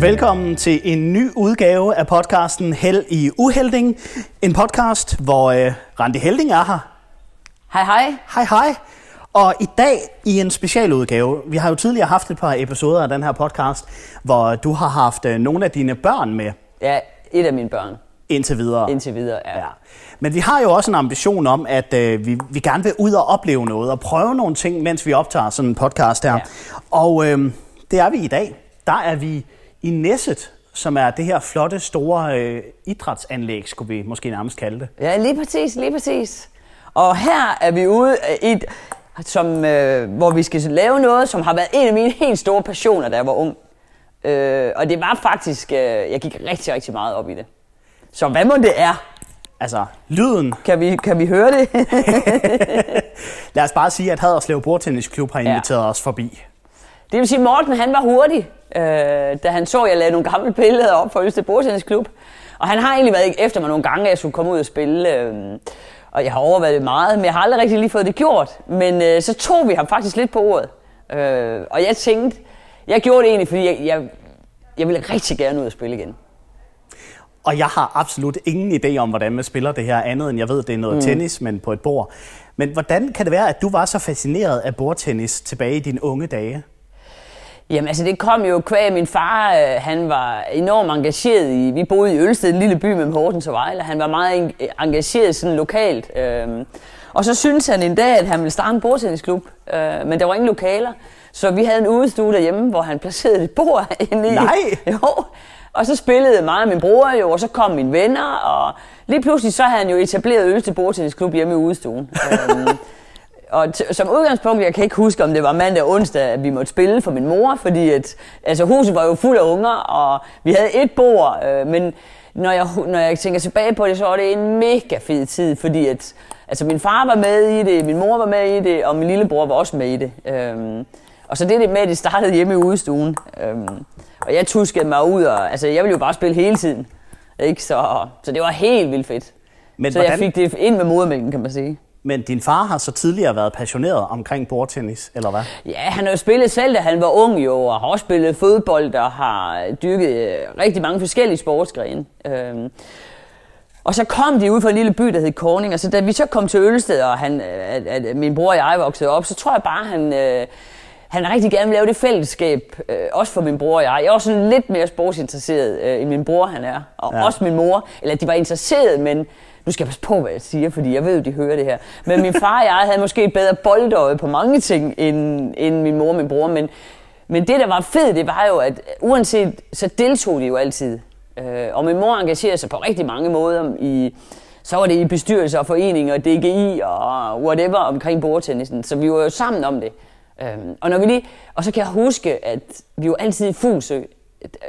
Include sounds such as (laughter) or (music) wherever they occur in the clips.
Velkommen til en ny udgave af podcasten Held i Uhelding. En podcast, hvor øh, Randi Helding er her. Hej hej. Hej hej. Og i dag i en specialudgave. Vi har jo tidligere haft et par episoder af den her podcast, hvor du har haft øh, nogle af dine børn med Ja, et af mine børn. indtil videre. Indtil videre, ja. Ja. Men vi har jo også en ambition om, at øh, vi, vi gerne vil ud og opleve noget og prøve nogle ting, mens vi optager sådan en podcast her. Ja. Og øh, det er vi i dag. Der er vi i Nesset, som er det her flotte, store øh, idrætsanlæg, skulle vi måske nærmest kalde det. Ja, lige præcis, lige præcis. Og her er vi ude i et, som, øh, hvor vi skal lave noget, som har været en af mine helt store passioner, da jeg var ung. Øh, og det var faktisk, øh, jeg gik rigtig, rigtig meget op i det. Så hvad må det er? Altså, lyden. Kan vi, kan vi høre det? (laughs) Lad os bare sige, at Haderslev Bordtennisklub har Ja. inviteret os forbi. Det vil sige, Morten han var hurtig, øh, da han så, at jeg lavede nogle gamle billeder op for Østre Bordtennisklub. Og han har egentlig været efter mig nogle gange, at jeg skulle komme ud og spille. Øh, og jeg har overvejet det meget, men jeg har aldrig rigtig lige fået det gjort. Men øh, så tog vi ham faktisk lidt på ordet. Øh, og jeg tænkte, jeg gjorde det egentlig, fordi jeg, jeg, jeg ville rigtig gerne ud og spille igen. Og jeg har absolut ingen idé om, hvordan man spiller det her andet, end jeg ved, det er noget mm. tennis, men på et bord. Men hvordan kan det være, at du var så fascineret af bordtennis tilbage i dine unge dage? Jamen altså det kom jo kvæg min far, øh, han var enormt engageret i, vi boede i Ølsted, en lille by mellem Horsens og Vejle, han var meget en- engageret sådan lokalt. øhm. Og så syntes han en dag, at han ville starte en bordtennisklub, øh, men der var ingen lokaler. Så vi havde en udestue derhjemme, hvor han placerede et bord (laughs) inde i. Nej! Jo. Og så spillede mig og min bror jo, og så kom mine venner, og lige pludselig så havde han jo etableret Ølsted Bordtennisklub hjemme i udestuen. (laughs) øhm, og t- som udgangspunkt, jeg kan ikke huske, om det var mandag og onsdag, at vi måtte spille for min mor, fordi at, altså, huset var jo fuld af unger, og vi havde et bord, øh, men når jeg, når jeg tænker tilbage på det, så var det en mega fed tid, fordi at, altså, min far var med i det, min mor var med i det, og min lillebror var også med i det. Øhm, og så det det med, at det startede hjemme i udestuen. Øhm, og jeg tuskede mig ud, og altså, jeg ville jo bare spille hele tiden. Ikke? Så, så det var helt vildt fedt. Men så hvordan- jeg fik det ind med modermælken, kan man sige. Men din far har så tidligere været passioneret omkring bordtennis, eller hvad? Ja, han har jo spillet selv, da han var ung jo, og har også spillet fodbold og har dyrket øh, rigtig mange forskellige sportsgrene. Øhm. Og så kom de ud fra en lille by, der hed Korning, og så da vi så kom til Ølsted, og han, at, at min bror og jeg voksede op, så tror jeg bare, han, øh, han rigtig gerne vil lave det fællesskab, øh, også for min bror og jeg. Jeg er også sådan lidt mere sportsinteresseret, øh, end min bror han er, og ja. også min mor. Eller de var interesseret, men nu skal jeg passe på, hvad jeg siger, fordi jeg ved jo, de hører det her. Men min far og jeg havde måske et bedre boldøje på mange ting, end, end min mor og min bror. Men, men det, der var fedt, det var jo, at uanset, så deltog de jo altid. Øh, og min mor engagerede sig på rigtig mange måder i, så var det i bestyrelser og foreninger, DGI og whatever omkring bordtennisen. Så vi var jo sammen om det. Øhm, og, når vi lige, og så kan jeg huske, at vi jo altid i Fuglsø, øh,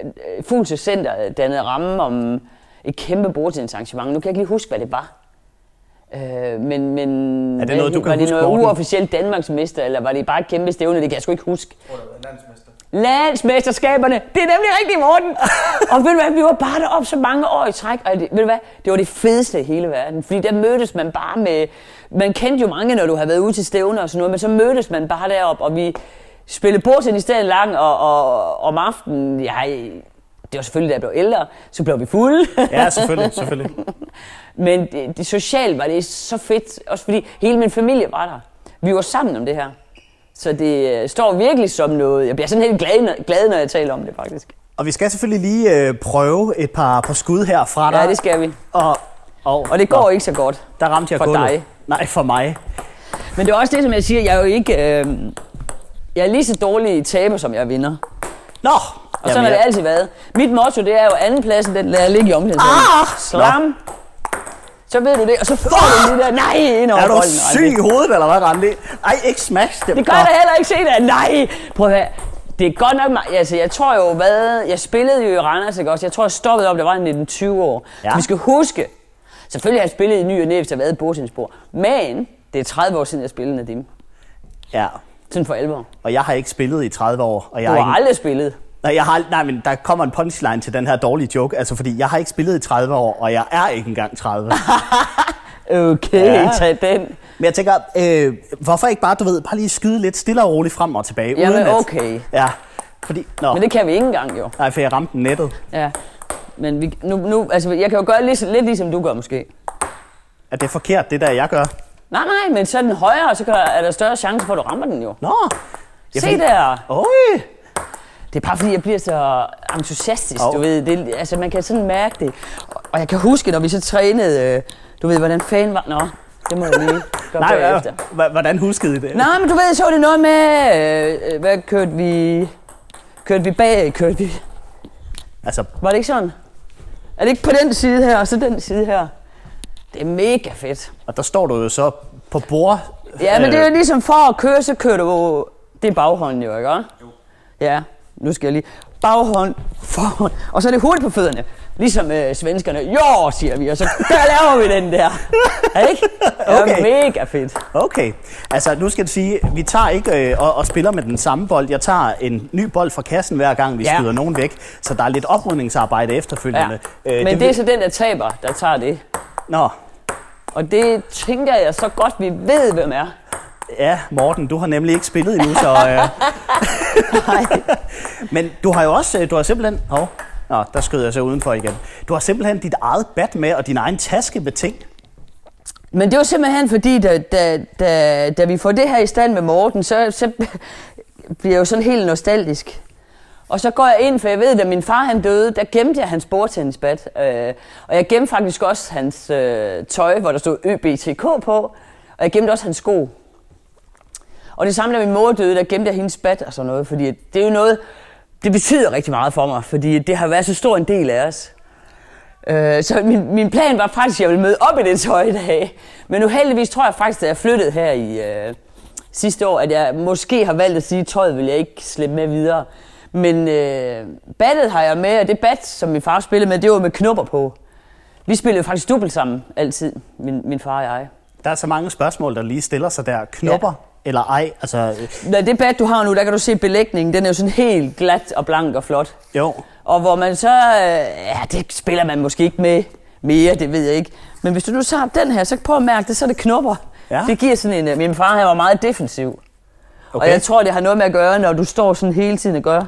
øh, Fuglsø Center dannede ramme om et kæmpe bordtennisarrangement. Nu kan jeg ikke lige huske, hvad det var. Øh, men, men Er det noget, du kan var det noget Morten? uofficielt Danmarksmester, eller var det bare et kæmpe stævne? Det kan jeg sgu ikke huske. Landsmesterskaberne, det er nemlig rigtigt, Morten. (laughs) og ved du hvad, vi var bare deroppe så mange år i træk, og det, ved du hvad, det var det fedeste i hele verden, fordi der mødtes man bare med, man kendte jo mange, når du har været ude til stævner og sådan noget, men så mødtes man bare deroppe, og vi spillede bordtennis dagen lang, og, og, om aftenen, jeg, det var selvfølgelig, da jeg blev ældre, så blev vi fulde. Ja, selvfølgelig, selvfølgelig. (laughs) Men det, det socialt var det så fedt, også fordi hele min familie var der. Vi var sammen om det her. Så det øh, står virkelig som noget. Jeg bliver sådan helt glad, glad når jeg taler om det, faktisk. Og vi skal selvfølgelig lige øh, prøve et par, par skud her fra dig. Ja, det skal vi. Og, og, Og det går Nå, ikke så godt. Der ramte jeg for gulvet. dig. Nej, for mig. Men det er også det, som jeg siger. Jeg er jo ikke... Øh, jeg er lige så dårlig i taber, som jeg vinder. Nå, Og sådan har det altid været. Mit motto, det er jo andenpladsen, den lader jeg ligge i omklædningsrummet. Ah! Slam! Så ved du det, og så får du det der, nej, ind over Er du bolden. syg i hovedet, eller hvad, Randi? Ej, ikke smash dem. Det gør jeg da heller ikke se det. Nej, prøv at høre. Det er godt nok, mig- altså jeg tror jo, hvad, jeg spillede jo i Randers, ikke også? Jeg tror, jeg stoppede op, det var i 19-20 år. Ja. Ja. Vi skal huske, selvfølgelig har jeg spillet i ny og næ, hvis har været et bordtennisbord. Men det er 30 år siden, jeg spillede Nadim. Ja, Sådan for alvor. og jeg har ikke spillet i 30 år. Og jeg Du har har ikke, aldrig spillet. Nej, jeg har, nej, men der kommer en punchline til den her dårlige joke. Altså, fordi jeg har ikke spillet i 30 år, og jeg er ikke engang 30. (laughs) Okay, Ja. tag den. Men jeg tænker, øh, hvorfor ikke bare, du ved, bare lige skyde lidt stille og roligt frem og tilbage? Jamen, uden at, okay. Ja, fordi, nå, Men det kan vi ikke engang, jo. nej, for jeg ramte nettet. Ja. Men vi, nu, nu, altså, jeg kan jo gøre lidt, lidt ligesom du gør, måske. Er det forkert, det der, jeg gør? Nej, nej, men så er den højere, så er der større chance for, at du rammer den jo. Nå. Se der. Oj. Det er bare fordi, jeg bliver så entusiastisk, Hov. du ved. Det, altså, man kan sådan mærke det. Og jeg kan huske, når vi så trænede, øh, du ved, hvordan fanden var... Nå, det må jeg lige (laughs) gøre Nej, bagefter. hvordan huskede I det? Nej, men du ved, så var det noget med... Øh, øh, hvad kørte vi... Kørte vi bag? Kørte vi... Altså, Var det ikke sådan? Er det ikke på den side her, og så den side her? Det er mega fedt. og der står du jo så på bord. Ja, men det er øh, jo ligesom for at køre, så kører du... Det er baghånden jo, ikke? Jo. Ja, nu skal jeg lige... Baghånd, forhånd, og så er det hurtigt på fødderne. Ligesom øh, svenskerne. Jo, siger vi, og så der laver vi den der. Ja, ikke? Det er Okay. mega fedt. Okay, altså nu skal jeg sige, vi tager ikke øh, og, og spiller med den samme bold. Jeg tager en ny bold fra kassen hver gang, vi Ja. skyder nogen væk. Så der er lidt oprydningsarbejde Ja. efterfølgende. Men det, det er så den, der taber, der tager det. Nå, Og det tænker jeg så godt, vi ved, hvem er. ja, Morten, du har nemlig ikke spillet endnu, så... Øh. (laughs) men du har jo også, øh, du har simpelthen... Hov, Nå, der skød jeg så udenfor igen. Du har simpelthen dit eget bat med og din egen taske med ting. Men det var simpelthen fordi, da, da, da, da vi får det her i stand med Morten, så, så (laughs) bliver jeg jo sådan helt nostalgisk. Og så går jeg ind, for jeg ved, da min far han døde, der gemte jeg hans bordtennisbat. Øh, og jeg gemte faktisk også hans øh, tøj, hvor der stod ØBTK på. Og jeg gemte også hans sko. Og det samme, da min mor døde, der gemte jeg hendes bat og sådan noget. Fordi det er jo noget, det betyder rigtig meget for mig, fordi det har været så stor en del af os. Øh, så min, min plan var faktisk, at jeg ville møde op i det tøj i dag. Men uheldigvis tror jeg faktisk, at jeg flyttede her i øh, sidste år, at jeg måske har valgt at sige, at tøjet vil jeg ikke slippe med videre. Men øh, battet har jeg med, og det bat, som min far spillede med, det var med knopper på. Vi spillede faktisk dubbelt sammen altid, min, min far og jeg. Der er så mange spørgsmål, der lige stiller sig der. Knopper. Eller ej? Altså, Når det bat, du har nu, der kan du se belægningen. Den er jo sådan helt glat og blank og flot. jo, Og hvor man så, øh, ja, det spiller man måske ikke med mere, det ved jeg ikke. Men hvis du nu tager den her, så prøv at mærke det, så er det knopper. Ja. Det giver sådan en, øh, min far han var meget defensiv. Okay. Og jeg tror, det har noget med at gøre, når du står sådan hele tiden og gør,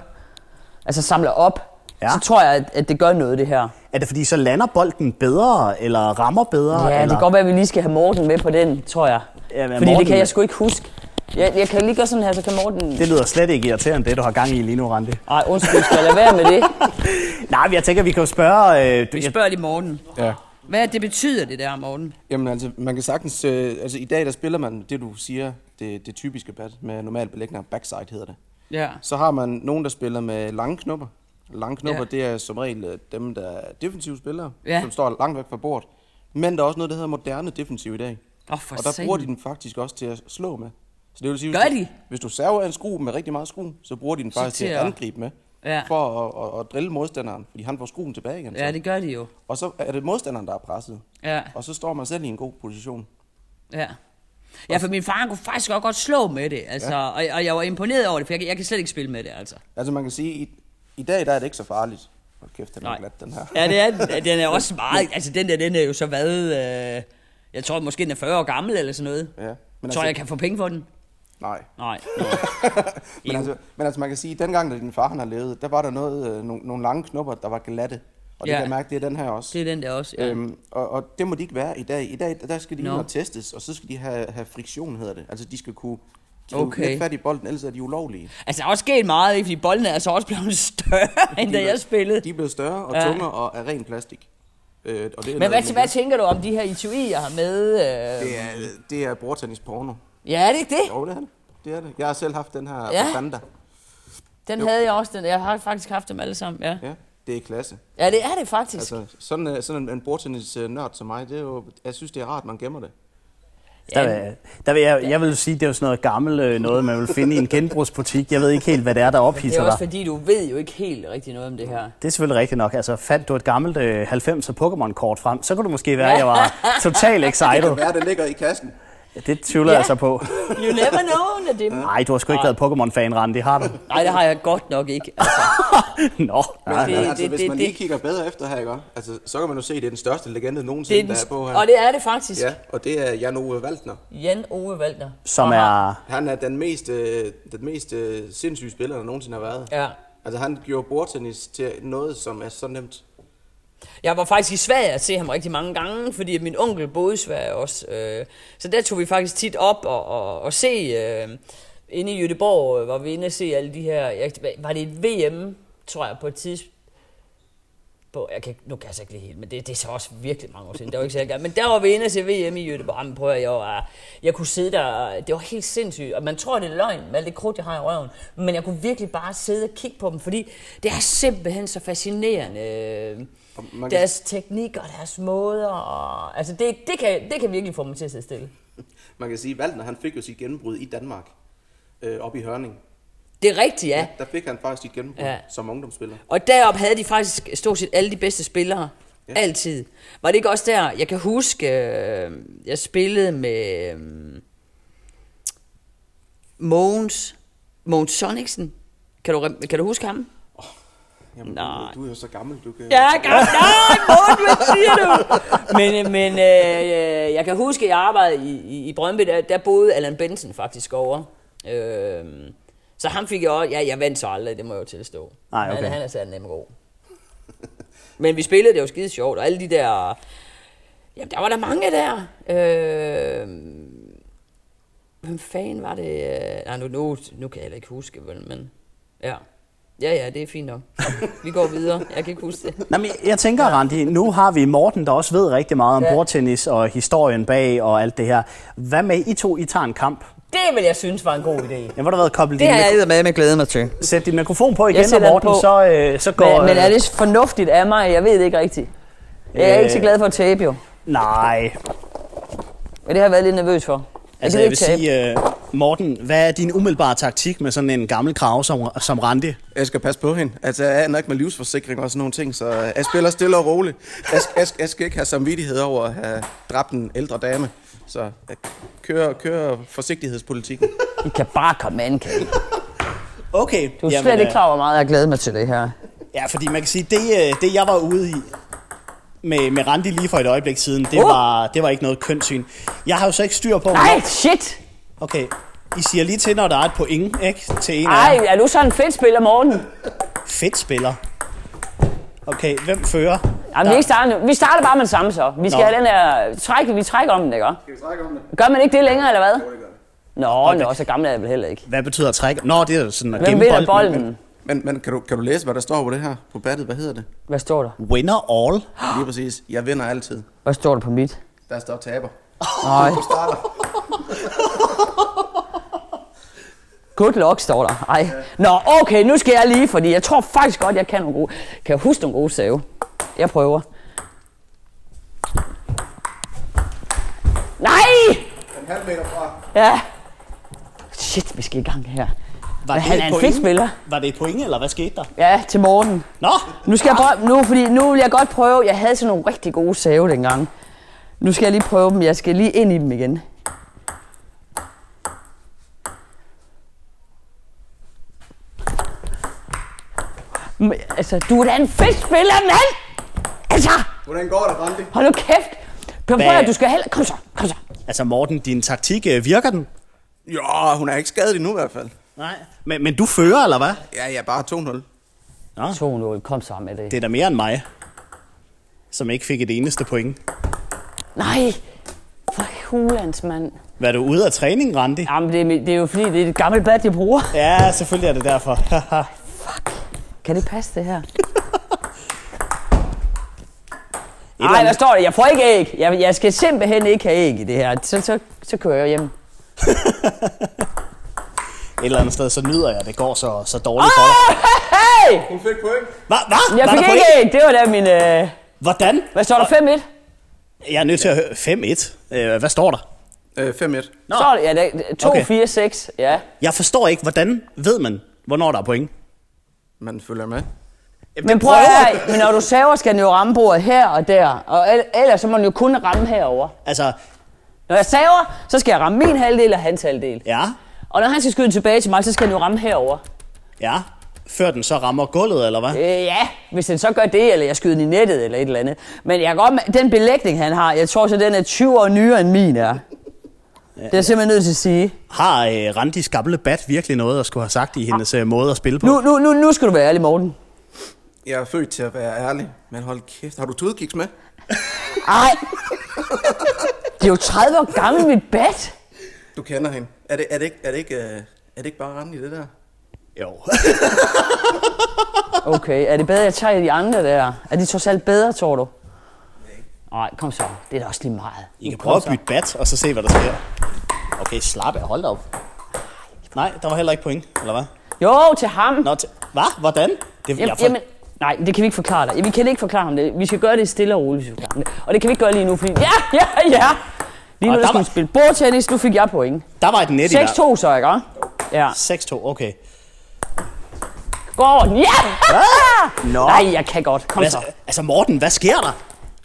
altså samler op, Ja. så tror jeg, at, det gør noget, det her. Er det fordi, så lander bolden bedre, eller rammer bedre? Ja, eller? det kan godt være, at vi lige skal have Morten med på den, tror jeg. Ja, Fordi Morten- det kan jeg sgu ikke huske. Jeg, jeg kan lige gøre sådan her, så kan Morten... Det lyder slet ikke irriterende, det du har gang i lige nu, Randi. Ej, undskyld, skal jeg lade være med det? (laughs) Nej, jeg tænker, vi kan jo spørge... Øh, du, Vi spørger lige Morten. Ja. Hvad det betyder, det der, Morten? Jamen altså, man kan sagtens... Øh, altså i dag, der spiller man det, du siger, det, det typiske bat med normal belægning, backside hedder det. Ja. Så har man nogen, der spiller med lange knopper. Lange knopper, Ja. det er som regel øh, dem, der er defensive spillere, Ja. som står langt væk fra bordet. Men der er også noget, der hedder moderne defensiv i dag. Åh, for og der satan. bruger de den faktisk også til at slå med. Så det vil sige, Gør hvis, du, de? hvis du server en skrue med rigtig meget skrue, så bruger de den faktisk til at angribe med. Ja. For at, at, at drille modstanderen, fordi han får skruen tilbage igen. Ja, så. det gør de jo. Og så er det modstanderen, der er presset. Ja, Og så står man selv i en god position. ja. Ja, for min far han kunne faktisk godt, godt slå med det, altså, ja. og, og jeg var imponeret over det, for jeg, kan- jeg kan slet ikke spille med det, altså. Altså man kan sige, i, i dag der er det ikke så farligt. Hold kæft, den er glat, den her. Ja, det er den. Er (laughs) også meget, altså den der, den er jo så hvad, øh, jeg tror måske den er 40 år gammel eller sådan noget. Ja. Men altså, tror jeg kan få penge for den? Nej. Nej. (laughs) Men altså, men altså man kan sige, at dengang, da din far han har levet, der var der noget, øh, nogle, nogle lange knopper, der var glatte. Og det Ja. kan jeg mærke, det er den her også. Det er den der også, ja. Øhm, og, og det må de ikke være i dag. I dag, der skal de Nå. ind og testes, og så skal de have, have friktion, hedder det. Altså de skal kunne Okay. lidt fat i bolden, ellers er de ulovlige. Altså, der er også sket meget, ikke? fordi bolden er altså også blevet (laughs) større, end da er- jeg spillede. De er blevet større og Ja. tungere og af ren plastik. Øh, og det er Men hvad, hvad tænker du om de her etuier, jeg har med? Øh... Det er, det er bordtennis porno. Ja, er det ikke det? Jo, det er det. det er det. Jeg har selv haft den her Ja. Panda. Den Jo. havde jeg også. Den. Jeg har faktisk haft dem alle sammen, ja. Ja, det er klasse. Ja, det er det faktisk. Altså, sådan, øh, sådan en, en bordtennis-nørd som mig, det er jo, jeg synes, det er rart, man gemmer det. der, vil- der vil jeg, jeg vil sige, det er jo sådan noget gammelt øh, noget, man vil finde i en genbrugsbutik. Jeg ved ikke helt, hvad det er, der det ophidser er også dig. fordi, du ved jo ikke helt rigtig noget om det her. Det er selvfølgelig rigtigt nok. Altså, fandt du et gammelt øh, 90'er Pokémon-kort frem, så kunne du måske være, at jeg var (laughs) totalt excited. Hvad det ligger i kassen? Det tvivler Ja. jeg så på. You never know, Nadim. Nej, du har sgu ikke været Pokémon-fan, Randi, har du? Nej, det har jeg godt nok ikke. Altså, (laughs) Nå. Men, Ja. men det- altså, det- hvis det- man det- lige kigger bedre efter her, ikke? Altså, så kan man jo se, at det er den største legende det nogensinde, er der er den, på her. og det er det faktisk. Ja, og det er Jan Ove Waldner. Jan Ove Waldner. Som har- er... Han er den mest, øh, den mest øh, sindssyge spiller, der nogensinde har været. Ja. Altså, han gjorde bordtennis til noget, som er så nemt. Jeg var faktisk i Sverige at se ham rigtig mange gange, fordi min onkel boede i Sverige også. Øh, så der tog vi faktisk tit op og, og, og se... Øh, inde i Jødeborg øh, var vi inde og se alle de her... Jeg, var det et VM, tror jeg, på et tidspunkt? På, jeg kan, ikke- nu kan jeg så ikke lige helt, men det, det er så også virkelig mange år siden. Det var ikke særlig. Men der var vi inde og se VM i Jødeborg. Jamen, prøv at, jeg, var, jeg kunne sidde der, det var helt sindssygt. Og man tror, det er løgn med alt det krudt, jeg har i røven. Men jeg kunne virkelig bare sidde og kigge på dem, fordi det er simpelthen så fascinerende. Øh, kan- Deres teknik og deres måder. Og, altså det, det, kan, det kan virkelig få mig til at sidde stille. (laughs) Man kan sige, at han fik jo sit gennembrud i Danmark, øh, op i Hørning. Det er rigtigt, ja. Der fik han faktisk sit gennembrud Ja. ja. som ungdomsspiller. Og deroppe havde de faktisk stort set alle de bedste spillere. Ja. Ja. Altid. Var det ikke også der? Jeg kan huske, øh, jeg spillede med øh, Mogens, Mogens Sonicsen. Kan du, kan du huske ham? Jamen, Nej. Du, du er jo så gammel, du kan... Ja, gammel. Nej, Morten, hvad siger du? Men, men øh, jeg kan huske, at jeg arbejdede i, i, i Brøndby, der, der boede Allan Benson faktisk over. Øh, så ham fik jeg også, ja, jeg vandt så aldrig, det må jeg jo tilstå. Nej, okay. han, han er sat nem god. Men vi spillede, det var skide sjovt, og alle de der, jamen der var der mange der. Øh, hvem fanden var det? øh, Nej, nu, nu, nu kan jeg heller ikke huske, vel, men ja. Ja, ja, det er fint nok. Vi går videre. Jeg kan ikke huske det. Nå, men jeg tænker, Randi, nu har vi Morten, der også ved rigtig meget om Ja. bordtennis og historien bag og alt det her. Hvad med I to, I tager en kamp? Det vil jeg synes var en god idé. Jeg må da været koblet Det din, har jeg med med glæde mig til. sæt din mikrofon på igen, Jeg og Morten, på. så, øh, så går... Men, men er øh, det fornuftigt af mig? Jeg ved det ikke rigtigt. Jeg er Øh. ikke så glad for at tabe jo. Nej. Og det har jeg været lidt nervøs for. Altså, gider jeg vil ikke tabe. sige, øh, Morten, hvad er din umiddelbare taktik med sådan en gammel krav som, som Randi? Jeg skal passe på hende. Altså, jeg er ikke med livsforsikring og sådan nogle ting, så jeg spiller stille og roligt. Jeg, skal- jeg, jeg skal ikke have samvittighed over at have dræbt en ældre dame. Så jeg kører, kører forsigtighedspolitikken. I kan bare komme an, Kjell. Okay. Du er slet ikke klar over, hvor meget jeg glæder mig til det her. Ja, fordi man kan sige, det, øh, det jeg var ude i med, med Randi lige for et øjeblik siden, det, Uh! var, det var ikke noget kønssyn. Jeg har jo så ikke styr på, Nej, shit! Okay, I siger lige til, når der er et point, ikke? Til en Ej, af jer. er du sådan en fedt spiller, Morten? Fedt spiller. Okay, hvem fører? Jamen, vi, ikke starter, nu. vi starter bare med det samme så. Vi skal Nå. have den her træk, vi trækker om den, ikke? Skal vi snakke om det? Gør man ikke det længere, eller hvad? det gør det. Nå, okay. nå, så gammel er jeg vel heller ikke. Hvad betyder træk? Nå, det er jo sådan at Hvem gemme bolden. bolden? Men, men kan, du, kan du læse, hvad der står på det her? På battet, hvad hedder det? Hvad står der? Winner all. Lige præcis. Jeg vinder altid. Hvad står der på mit? Der står taber. Nej. Du starter. (laughs) Good luck, står der. Ej. Nå, okay, nu skal jeg lige, fordi jeg tror faktisk godt, jeg kan nogle gode... Kan jeg huske nogle gode save? Jeg prøver. Nej! En halv meter fra. Ja. Shit, vi skal i gang her. Var Men han er en fedt spiller. Var det et point, eller hvad skete der? Ja, til Morten. Nå, Nu skal jeg prøve, nu, fordi nu vil jeg godt prøve, jeg havde sådan nogle rigtig gode save dengang. Nu skal jeg lige prøve dem, jeg skal lige ind i dem igen. Altså, du er da en fedt spiller, mand! Altså, Hvordan går det, Randi? hold nu kæft. Prøv Hvad- at du skal heller... Kom så, kom så. altså Morten, din taktik, øh, virker den? Jo, hun er ikke skadet endnu i hvert fald. Nej. Men, men du fører, eller hvad? Ja, ja, bare 2-0. 2-0, kom så med det. Det er da mere end mig, som ikke fik et eneste point. Nej, for hulans, mand. Var du ude af træning, Randi? Jamen, det er, det er jo fordi, det er et gammelt bat, jeg bruger. Ja, selvfølgelig er det derfor. (laughs) Kan det passe, det her? (laughs) Nej, hvad andet. står der? Jeg får ikke æg. Jeg, jeg skal simpelthen ikke have æg i det her. Så, så, så kører jeg hjem. (laughs) Et eller andet sted, så nyder jeg, at det går så, så dårligt for dig. Hey! Hun fik point. Hvad? Hva? Jeg Var fik der ikke point? æg. Det var da min... Øh... Hvordan? Hvad står der? 5-1? Jeg er nødt til at høre 5-1. Øh, hvad står der? Øh, 5-1. Nå. Så er det, ja, det, 2, Okay. okay. 4, 6. Ja. Jeg forstår ikke, hvordan ved man, hvornår der er point? Man følger med. Jamen, Men prøv at men når du saver, skal den jo ramme bordet her og der. Og el- ellers så må den jo kun ramme herover. Altså, Når jeg saver, så skal jeg ramme min halvdel og hans halvdel. Ja, Og når han skal skyde tilbage til mig, så skal han jo ramme herover. ja. Før den så rammer gulvet, eller hvad? Øh, ja, hvis den så gør det, eller jeg skyder den i nettet, eller et eller andet. Men jeg godt, med- den belægning, han har, jeg tror så, den er 20 år nyere end min er. Det er jeg simpelthen nødt til at sige. Har øh, Randis gamle bat virkelig noget at skulle have sagt i hendes øh, måde at spille på? Nu, nu, nu, nu skal du være ærlig, Morten. Jeg er født til at være ærlig, men hold kæft. Har du tudkiks med? Ej! Det er jo 30 år gammel, mit bat. Du kender hende. Er det, er det, ikke, er det, ikke, øh, er det ikke bare rende i det der? Jo. Okay, er det bedre, at jeg tager de andre der? Er de trods alt bedre, tror du? Nej, kom så. Det er da også lige meget. I kan prøve at bytte bat, og så se, hvad der sker. Okay, slap af. Hold op. Nej, der var heller ikke point, eller hvad? Jo, til ham. Nå, til... Hvad? Hvordan? Det, Jamen, jamen, nej, det kan vi ikke forklare dig. Vi kan ikke forklare ham det. Vi skal gøre det stille og roligt, hvis vi ham det. Og det kan vi ikke gøre lige nu, fordi... Ja, ja, ja! Lige nu Og der der skal var- vi spille bordtennis. Nu fik jeg point. Der var et net i der. 6-2 så, ikke? Ja. 6-2, okay. Gå over den. Ja! Nå. Nej, jeg kan godt. Kom Hvad, så. altså Morten, hvad sker der?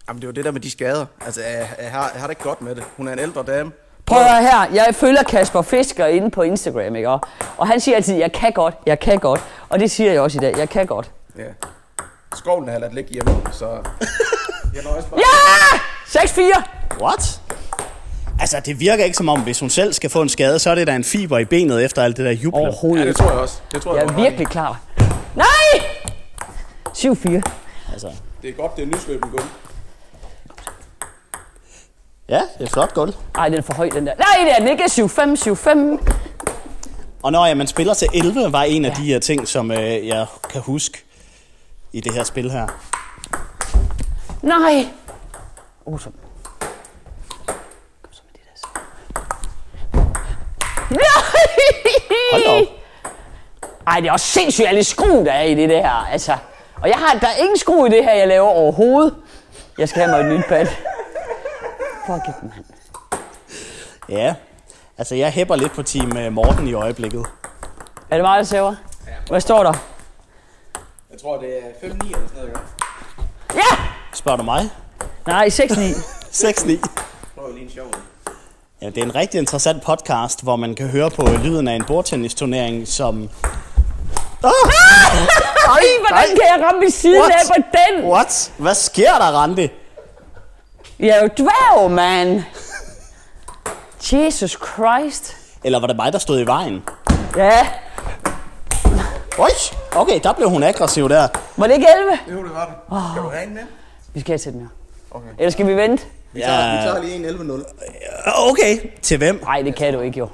Jamen, det er jo det der med de skader. Altså, jeg, jeg, har, jeg har det ikke godt med det. Hun er en ældre dame. Prøv at høre her. Jeg følger Kasper Fisker inde på Instagram, ikke? Og han siger altid, jeg kan godt, jeg kan godt. Og det siger jeg også i dag. Jeg kan godt. Ja. Skovlen har jeg ladt ligge hjemme, så... (laughs) Jeg nøjes bare. Ja! 6-4. What? Altså, det virker ikke som om, hvis hun selv skal få en skade, så er det da en fiber i benet efter alt det der jubler. Overhovedet Ja, det tror jeg også. Det tror jeg, Jeg er virkelig klar. Nej! 7-4. Altså, Det er godt, det er nysløben guld. Ja, det er flot gulv. Ej, den er for høj, den der. Nej, det er den ikke. 7-5, 7-5. Og når ja, man spiller til 11, var en af de her ting, som øh, jeg kan huske i det her spil her. Nej. Oh, så. Kom så med det der. så. Nej! Hold op. Ej, det er også sindssygt alle skru, der er i det der. Altså. Og jeg har, der er ingen skru i det her, jeg laver overhovedet. Jeg skal have mig et nyt pad. Fuck it, mand. Ja, altså jeg hæpper lidt på team øh, Morten i øjeblikket. Er det mig, der saver? Hvad står der? Jeg tror, det er 5-9 eller sådan noget, ikke? Ja! Spørger du mig? Nej, 6-9. 6-9. (laughs) Prøv lige en sjov. Ja, det er en rigtig interessant podcast, hvor man kan høre på lyden af en bordtennisturnering, som... Ej, hvordan kan jeg ramme ved siden What? af på den? What? Hvad sker der, Randi? Jeg er jo dværg, mand. Jesus Christ. Eller var det mig, der stod i vejen? Ja, Oj! Okay, der blev hun aggressiv der. var det ikke 11? Jo, det var det. Oh. Skal du have en med? Vi skal have til mere. Okay. Eller skal vi vente? Vi tager, vi tager lige en 11-0. Okay, til hvem? Nej, det kan du ikke jo.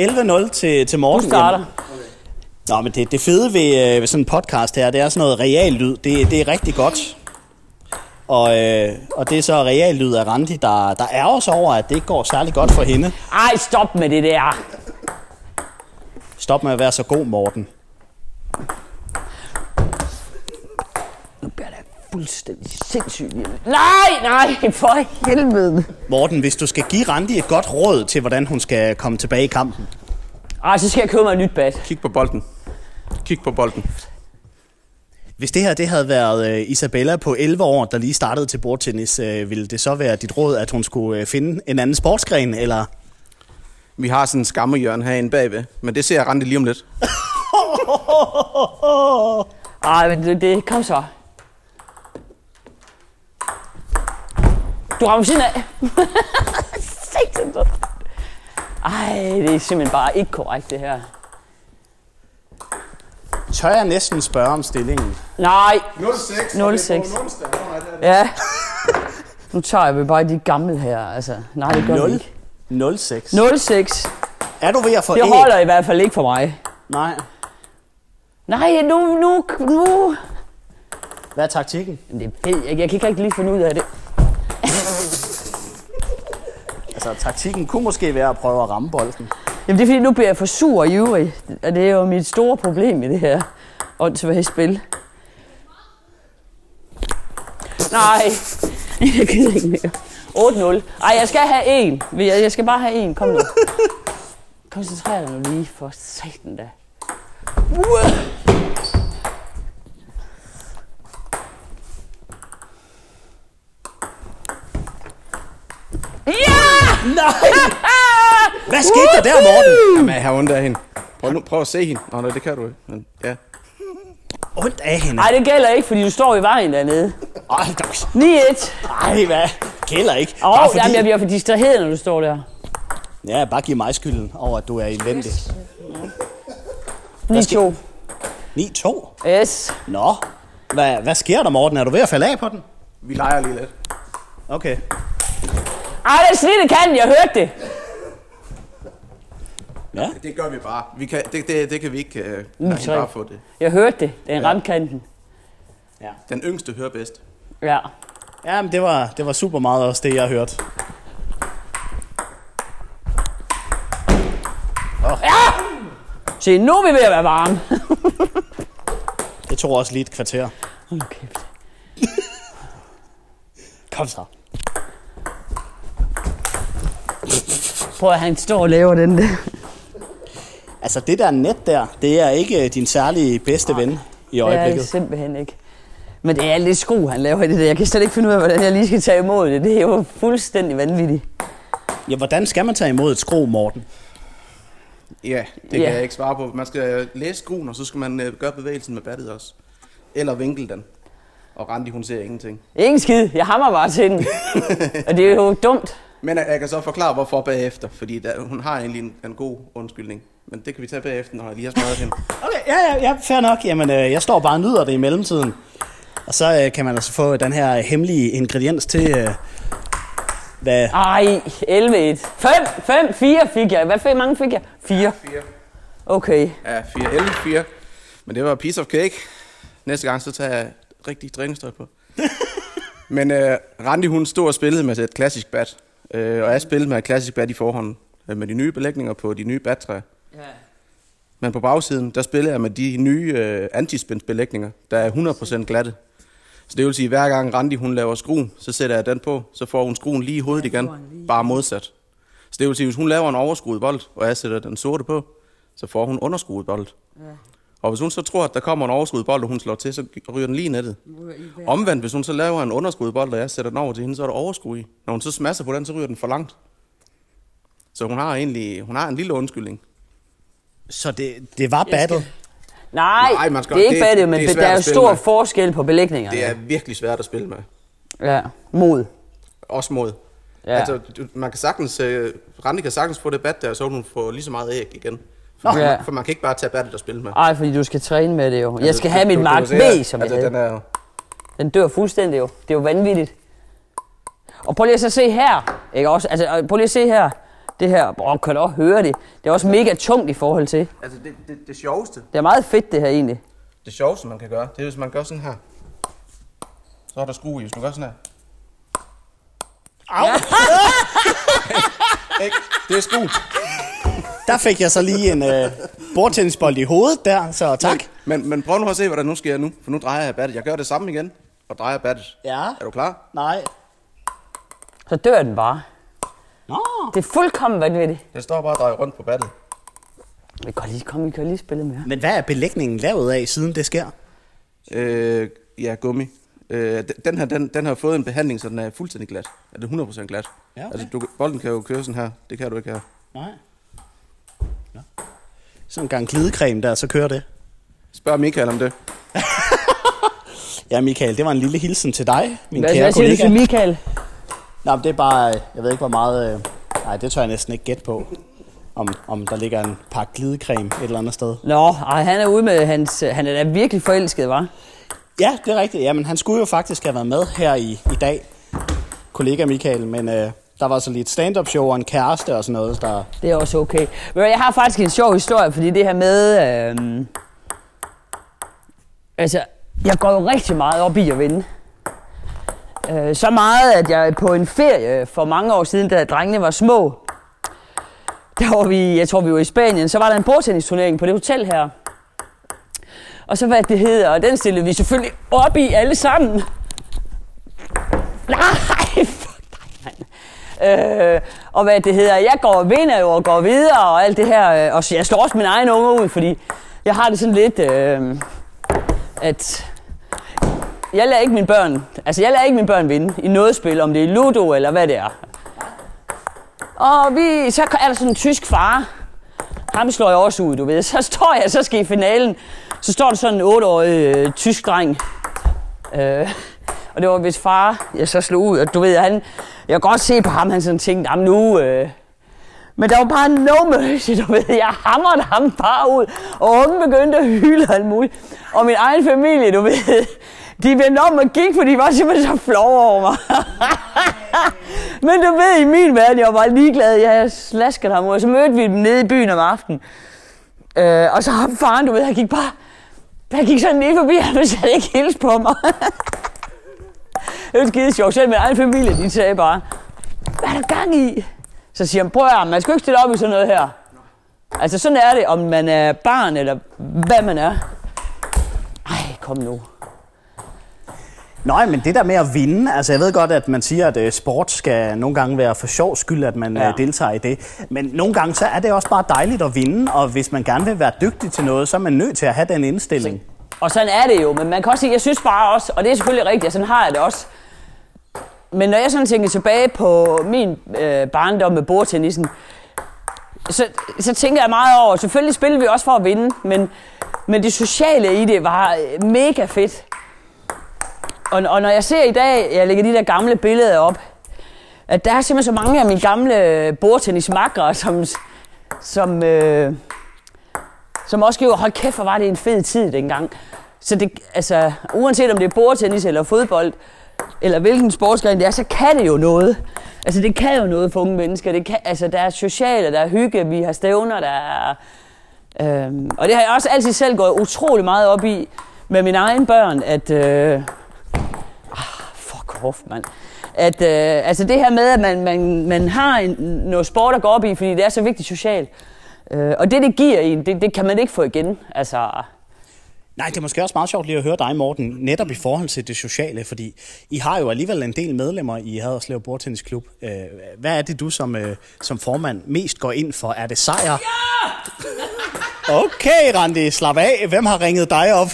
11-0 til, til Morten. Du starter. Jamen, Nå, men det, det fede ved, øh, ved sådan en podcast her, det er sådan noget real lyd. Det, det er rigtig godt. Og, øh, og det er så real lyd af Randi, der, der er også over, at det ikke går særlig godt for hende. Ej, stop med det der. Stop med at være så god, Morten. Nu bliver det fuldstændig sindssygt. Nej, nej, for helvede. Morten, hvis du skal give Randi et godt råd til, hvordan hun skal komme tilbage i kampen. Ej, så skal jeg købe mig et nyt bat. Kig på bolden. Kig på bolden. Hvis det her det havde været øh, Isabella på 11 år, der lige startede til bordtennis, øh, ville det så være dit råd, at hun skulle øh, finde en anden sportsgren, eller... Vi har sådan en skammehjørne herinde bagved, men det ser jeg rente lige om lidt. (laughs) Ej, men det, det kom så. Du rammer siden af. (laughs) Ej, det er simpelthen bare ikke korrekt, det her. Tør jeg næsten spørge om stillingen? Nej, 0-6. 0-6. ja. Nu tager jeg vel bare de gamle her, altså. Nej, det gør vi 0, ikke. 0-6. 0-6. Er du ved at få Det æg? holder i hvert fald ikke for mig. Nej. Nej, nu, nu, nu. Hvad er taktikken? Jamen, det ved jeg. Jeg kan ikke rigtig lige finde ud af det. Altså, taktikken kunne måske være at prøve at ramme bolden. Jamen, det er fordi, nu bliver jeg for sur og ivrig. Og det er jo mit store problem i det her åndssvage spil. Nej, (laughs) jeg gider ikke mere. 8-0. Ej, jeg skal have en. Jeg jeg skal bare have en. Kom nu. (laughs) Koncentrer dig nu lige for satan da. Ja! Nej! (laughs) Hvad skete der der, Morten? Jamen, jeg har ondt af hende. Prøv, nu, prøv at se hende. Nå, nej, det kan du ikke. Men, ja. Ondt af hende. Nej, det gælder ikke, fordi du står i vejen dernede. Ej, der- 9-1. Ej, hvad? Gælder ikke. Åh, oh, jamen, jeg bliver for distraheret, når du står der. Ja, bare giv mig skylden over, at du er indvendig. 9-2. 9-2? Yes. Nå. Hvad, hvad sker der, Morten? Er du ved at falde af på den? Vi leger lige lidt. Okay. Ej, den snit i kanten, jeg hørte det. Ja. Det gør vi bare. Vi kan, det, det, det kan vi ikke uh, hende tre. bare få det. Jeg hørte det. Den ramte kanten. Ja. Den yngste hører bedst. Ja. Ja, men det var, det var super meget også det, jeg hørte. Se, nu er vi ved at være varme. (laughs) Det tog også lige et kvarter. Hold kæft. Kom så. Prøv at han står og laver den der. Altså, det der net der, det er ikke øh, din særlige bedste ven i Det er øjeblikket. det simpelthen ikke. Men det er lidt skru, han laver i det der. Jeg kan slet ikke finde ud af, hvordan jeg lige skal tage imod det. Det er jo fuldstændig vanvittigt. Ja, hvordan skal man tage imod et skro, Morten? Ja, det Ja. kan jeg ikke svare på. Man skal læse skruen, og så skal man uh, gøre bevægelsen med battet også. Eller vinkle den. Og Randi, hun ser ingenting. Ingen skid. Jeg hammer bare til den. (laughs) og det er jo dumt. Men jeg, jeg kan så forklare, hvorfor bagefter. Fordi der, hun har egentlig en, en god undskyldning. Men det kan vi tage bagefter, når jeg lige har smadret hende. Okay, ja, ja, ja, fair nok. Jamen, øh, jeg står bare og nyder det i mellemtiden. Og så øh, kan man altså få den her hemmelige ingrediens til, øh, hvad... Ej, 11 1 5, 5, 4 fik jeg. Hvad fik mange fik jeg? 4. 4. Okay. Ja, 4, 11, 4. Men det var piece of cake. Næste gang, så tager jeg rigtig træningstøj på. (laughs) Men øh, Randi, hun stod og spillede med et klassisk bat. Øh, og jeg spillede med et klassisk bat i forhånd. Øh, med de nye belægninger på de nye battræer. Ja. Men på bagsiden, der spiller jeg med de nye øh, antispændsbelægninger, der er 100% glatte. Så det vil sige, at hver gang Randi hun laver skruen, så sætter jeg den på, så får hun skruen lige i hovedet igen, bare modsat. Så det vil sige, at hvis hun laver en overskruet bold, og jeg sætter den sorte på, så får hun underskruet bold. Ja. Og hvis hun så tror, at der kommer en overskruet bold, og hun slår til, så ryger den lige i nettet. Omvendt, hvis hun så laver en underskruet bold, og jeg sætter den over til hende, så er der overskud i. Når hun så smasser på den, så ryger den for langt. Så hun har egentlig hun har en lille undskyldning. Så det, det var battle. Nej, Nej, man skal- det er ikke det- battet, men det er der er jo stor med. forskel på belægningerne. Det er virkelig svært at spille med. Ja, mod. Også mod. Ja. Ja. Altså, man kan sagtens, uh, Randi kan sagtens få det bat der, så hun få lige så meget æg igen. For, Ja. man, for man kan ikke bare tage battet og spille med. Ej, fordi du skal træne med det jo. Jeg Altså, skal du- have du- mit du Mark B, som jeg altså, havde. den er, Den dør fuldstændig jo. Det er jo vanvittigt. Og prøv lige at så se her. Ikke også? Altså, og prøv lige at se her. Det her, åh, kan du også høre det. Det er også mega tungt i forhold til. altså det, det, det sjoveste, Det er meget fedt, det her egentlig. det sjoveste, man kan gøre, det er, hvis man gør sådan her. Så er der skrue i, hvis du gør sådan her. Au! (laughs) Ikke? Det er skrue. Der fik jeg så lige en øh, bordtennisbold i hovedet der, så tak. Men, men prøv nu at se, hvad der nu sker nu. For nu drejer jeg battet. Jeg gør det samme igen, og drejer battet. Ja. Er du klar? Nej. Så dør den bare. Nå. Det er fuldkommen vanvittigt. Jeg står bare og drejer rundt på battet. Vi kan lige komme, vi kan lige spille mere. Men hvad er belægningen lavet af, siden det sker? Øh, ja, gummi. Øh, den- her, den, den har fået en behandling, så den er fuldstændig glat. Er det 100% glat? Ja, okay. Altså, du, bolden kan jo køre sådan her. Det kan du ikke her. Nej. Nå. Sådan en gang glidecreme der, så kører det. Spørg Michael om det. (laughs) Ja, Michael, det var en lille hilsen til dig, min Hvad, kære hvad siger du kollega. til Michael? Nå, men det er bare, øh, jeg ved ikke hvor meget, øh, nej, det tør jeg næsten ikke gætte på, om, om der ligger en pakke glidecreme et eller andet sted. Nå, ej, han er ude med hans... Han er da virkelig forelsket, var. Ja, det er rigtigt. Jamen, han skulle jo faktisk have været med her i, i dag, kollega Michael, men øh, der var så lige et stand-up show og en kæreste og sådan noget, der... Det er også okay. Men jeg har faktisk en sjov historie, fordi det her med... Øh, altså, jeg går jo rigtig meget op i at vinde. Øh, så meget, at jeg på en ferie for mange år siden, da drengene var små, der var vi, jeg tror vi var i Spanien, så var der en bordtennisturnering på det hotel her. Og så hvad det hedder, og den stillede vi selvfølgelig op i alle sammen. Nej, fuck dig, mand. Øh, og hvad det hedder, jeg går og vinder jo og går videre og alt det her. øh, Og så jeg slår også min egen unge ud, fordi jeg har det sådan lidt, øh, at jeg lader ikke mine børn, altså jeg lader ikke mine børn vinde i noget spil, om det er Ludo eller hvad det er. Og vi, så er der sådan en tysk far. Ham slår jeg også ud, du ved. (laughs) Så står jeg, så skal i finalen. Så står der sådan en 8-årig øh, tysk dreng. Øh, og det var hvis far, jeg så slog ud. Og du ved, han, jeg kan godt se på ham, han sådan tænkte, jamen nu... Øh, men der var bare no mercy, du ved. Jeg hamrede ham bare ud, og ungen begyndte at hyle og alt muligt. Og min egen familie, du ved, de vendte om og gik, for de var simpelthen så flove over mig. (laughs) Men du ved, i min verden, jeg var bare ligeglad. Jeg slaskede ham og så mødte vi dem nede i byen om aftenen. Øh, og så ham faren, du ved, han gik bare... Han gik sådan lige forbi, han ville ikke hilse på mig. (laughs) det var skide sjovt. Selv min egen familie, de sagde bare, hvad er der gang i? Så siger han, prøv at man skal ikke stille op i sådan noget her. Altså sådan er det, om man er barn eller hvad man er. Ej, kom nu. Nej, men det der med at vinde, altså jeg ved godt, at man siger, at uh, sport skal nogle gange være for sjov skyld, at man ja. Ja. deltager i det. Men nogle gange så er det også bare dejligt at vinde, og hvis man gerne vil være dygtig til noget, så er man nødt til at have den indstilling. Og sådan er det jo, men man kan også sige, jeg synes bare også, og det er selvfølgelig rigtigt, og sådan har jeg det også. Men når jeg sådan tænker tilbage på min øh, barndom med bordtennisen, så, så tænker jeg meget over, selvfølgelig spillede vi også for at vinde, men, men det sociale i det var øh, mega fedt. Og, og når jeg ser i dag, jeg lægger de der gamle billeder op, at der er simpelthen så mange af mine gamle bordtennismakkere, som, som, øh, som også skriver, hold kæft, hvor var det en fed tid dengang. Så det, altså, uanset om det er bordtennis eller fodbold, eller hvilken sportsgren det er, så kan det jo noget. Altså, det kan jo noget for unge mennesker. Det kan, altså, der er sociale, der er hygge, vi har stævner, der er... Øhm, og det har jeg også altid selv gået utrolig meget op i med mine egne børn, at... Øh, off, mand. At, øh, altså det her med, at man, man, man har en, noget sport at gå op i, fordi det er så vigtigt socialt. Øh, og det, det giver en, det, det kan man ikke få igen. Altså, Nej, det er måske også meget sjovt lige at høre dig, Morten, netop i forhold til det sociale, fordi I har jo alligevel en del medlemmer i Haderslev Bordtennisklub. Øh, Hvad er det, du som, øh, som formand mest går ind for? Er det sejr? Ja! Okay, Randi, slap af. Hvem har ringet dig op?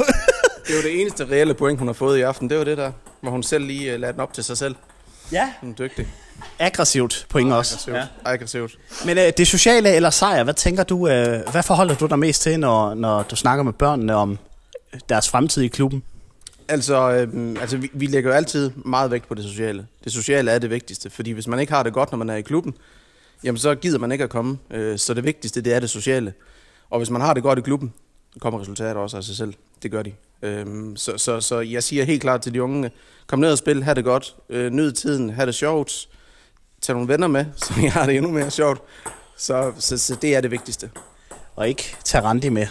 Det jo det eneste reelle point, hun har fået i aften. Det var det der, hvor hun selv lige uh, lagde den op til sig selv. ja, Hun er dygtig. aggressivt point også. Aggressivt. Ja. Aggressivt. Men øh, det sociale eller sejr, hvad tænker du, øh, hvad forholder du dig mest til, når, når du snakker med børnene om deres fremtid i klubben? Altså, øhm, altså vi, vi lægger jo altid meget vægt på det sociale. Det sociale er det vigtigste, fordi hvis man ikke har det godt, når man er i klubben, jamen så gider man ikke at komme. Øh, så det vigtigste, det er det sociale. Og hvis man har det godt i klubben, så kommer resultater også af sig selv. Det gør de. Øhm, så, så, så jeg siger helt klart til de unge, kom ned og spil, have det godt, øh, nyd tiden, have det sjovt, tag nogle venner med, (laughs) så I har det endnu mere sjovt. Så, så, så det er det vigtigste. Og ikke tage Randi med.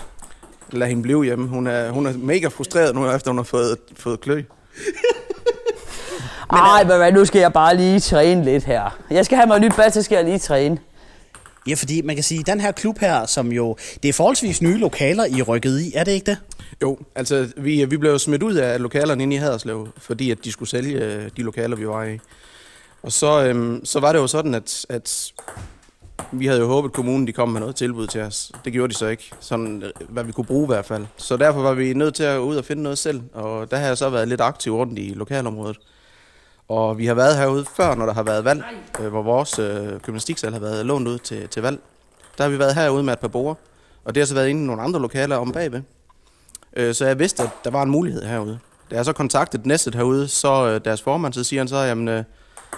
Lad hende blive hjemme. Hun er, hun er mega frustreret nu, efter hun har fået, fået klø. (laughs) Ej, men hvad, nu skal jeg bare lige træne lidt her. Jeg skal have mig nyt bad, så skal jeg lige træne. Ja, fordi man kan sige, den her klub her, som jo, det er forholdsvis nye lokaler, I er rykket i, er det ikke det? Jo, altså vi, vi blev smidt ud af lokalerne inde i Haderslev, fordi at de skulle sælge øh, de lokaler, vi var i. Og så, øhm, så var det jo sådan, at, at vi havde jo håbet, at kommunen de kom med noget tilbud til os. Det gjorde de så ikke, sådan, øh, hvad vi kunne bruge i hvert fald. Så derfor var vi nødt til at ud og finde noget selv, og der har jeg så været lidt aktiv rundt i lokalområdet. Og vi har været herude før, når der har været valg, øh, hvor vores øh, gymnastiksal har været lånt ud til, til valg. Der har vi været herude med et par borde, og det har så været inde i nogle andre lokaler om bagved. Øh, så jeg vidste, at der var en mulighed herude. Da jeg så kontaktede Næstet herude, så øh, deres formand, så siger han så, jamen, øh,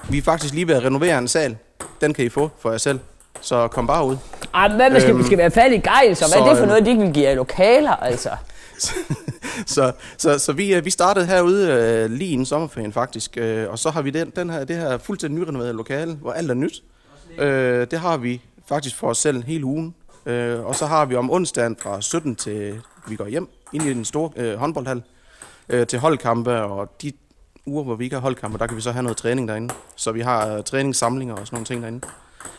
vi er faktisk lige ved at renovere en sal. Den kan I få for jer selv. Så kom bare ud. Ej, hvad man skal, Øhm, skal være fat i gejl, så hvad så, er det for øhm, noget, de ikke vil give jer lokaler, altså? (laughs) så, så, så vi, øh, vi startede herude øh, lige inden sommerferien faktisk, øh, og så har vi den, den her, det her fuldstændig nyrenoverede lokale, hvor alt er nyt. Øh, det har vi faktisk for os selv hele ugen. Øh, og så har vi om onsdagen fra 17 til vi går hjem, ind i den store øh, håndboldhal, øh, til holdkampe, og de uger, hvor vi ikke har holdkampe, der kan vi så have noget træning derinde. Så vi har øh, træningssamlinger og sådan nogle ting derinde.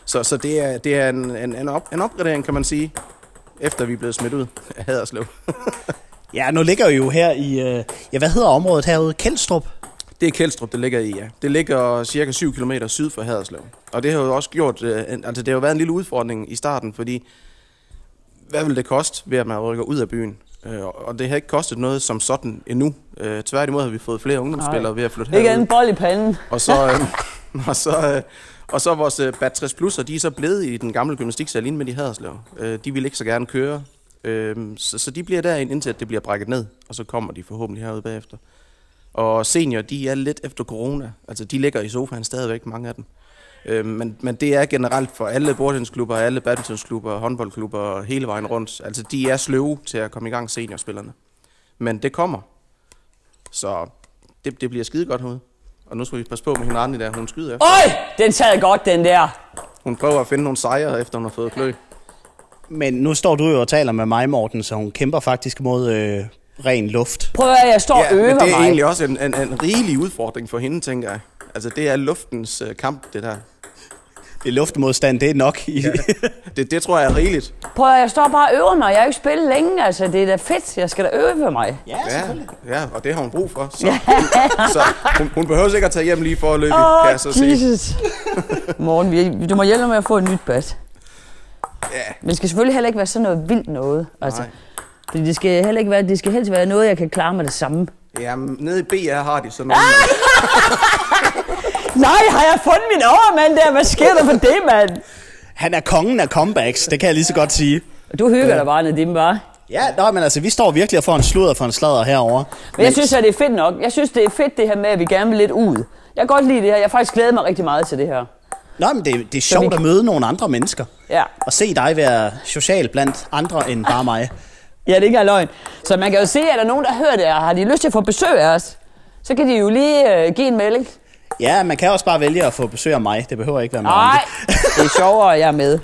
Så, så det er, det er en, en, en, op, en opgradering, kan man sige, efter vi er blevet smidt ud af Haderslev. (laughs) Ja, nu ligger I jo her i, øh, ja, hvad hedder området herude? Kjeldstrup? Det er Kjeldstrup, det ligger i, ja. Det ligger cirka 7 km syd for Haderslev. Og det har jo også gjort, øh, altså det har jo været en lille udfordring i starten, fordi hvad vil det koste ved, at man rykker ud af byen? Øh, og det har ikke kostet noget som sådan endnu. Øh, tværtimod har vi fået flere ungdomsspillere ved at flytte Ikke en herud. bold i panden. Og så, øh, (laughs) Og så, øh, og så vores øh, Bat 60 Plus, og de er så blevet i den gamle gymnastiksal inde med de Haderslev. Øh, de vil ikke så gerne køre, øh, så, så de bliver derinde, indtil at det bliver brækket ned, og så kommer de forhåbentlig herude bagefter. Og senior, de er lidt efter corona. Altså, de ligger i sofaen stadigvæk, mange af dem. Øh, men, men det er generelt for alle bordtennisklubber, alle badmintonklubber, håndboldklubber, hele vejen rundt. Altså, de er sløve til at komme i gang seniorspillerne. Men det kommer. Så det, det bliver skide godt herude. Og nu skal vi passe på med hende Randi der, hun skyder efter. Øj, den sad godt, den der. Hun prøver at finde nogle sejre, efter hun har fået klø. Men nu står du jo og taler med mig, Morten, så hun kæmper faktisk mod øh, ren luft. Prøv at høre, jeg står og Ja, øver men det er mig. egentlig også en, en, en rigelig udfordring for hende, tænker jeg. Altså, det er luftens øh, kamp, det der. Det er luftmodstand, det er nok. I, Det, det tror jeg er rigeligt. Prøv at jeg står bare og øver mig. Jeg har ikke spillet længe, altså. Det er da fedt. Jeg skal da øve for mig. ja, Ja, ja, og det har hun brug for. Så, (laughs) så hun, hun behøver sikkert at tage hjem lige for at løbe, oh, kan Åh, jeg så se. Jesus. (laughs) Morgen, vi, du må hjælpe mig med at få et nyt bat. Ja, Men det skal selvfølgelig heller ikke være sådan noget vildt noget. Altså, Nej. fordi det skal heller ikke være, det skal helst være noget, jeg kan klare med det samme. Jamen, nede i BR har de sådan nogle... Nej, har jeg fundet min overmand der? Hvad sker der for det, mand? Han er kongen af comebacks, det kan jeg lige så godt sige. Du hygger dig bare, Nadim, bare. Ja, nå, men altså, vi står virkelig og får en sludder for en sladder herovre. Men jeg synes, at det er fedt nok. Jeg synes, det er fedt det her med, at vi gerne vil lidt ud. Jeg kan godt lide det her. Jeg har faktisk glædet mig rigtig meget til det her. Nå, men det, det er sjovt at møde nogle andre mennesker. Ja. Og se dig være social blandt andre end bare mig. Ja, det ikke er løgn. Så man kan jo se, at der er nogen, der hører det, og har de lyst til at få besøg af os, så kan de jo lige øh, give en melding. Ja, man kan også bare vælge at få besøg af mig. Det behøver ikke være med Nej, det er sjovere, at jeg er med.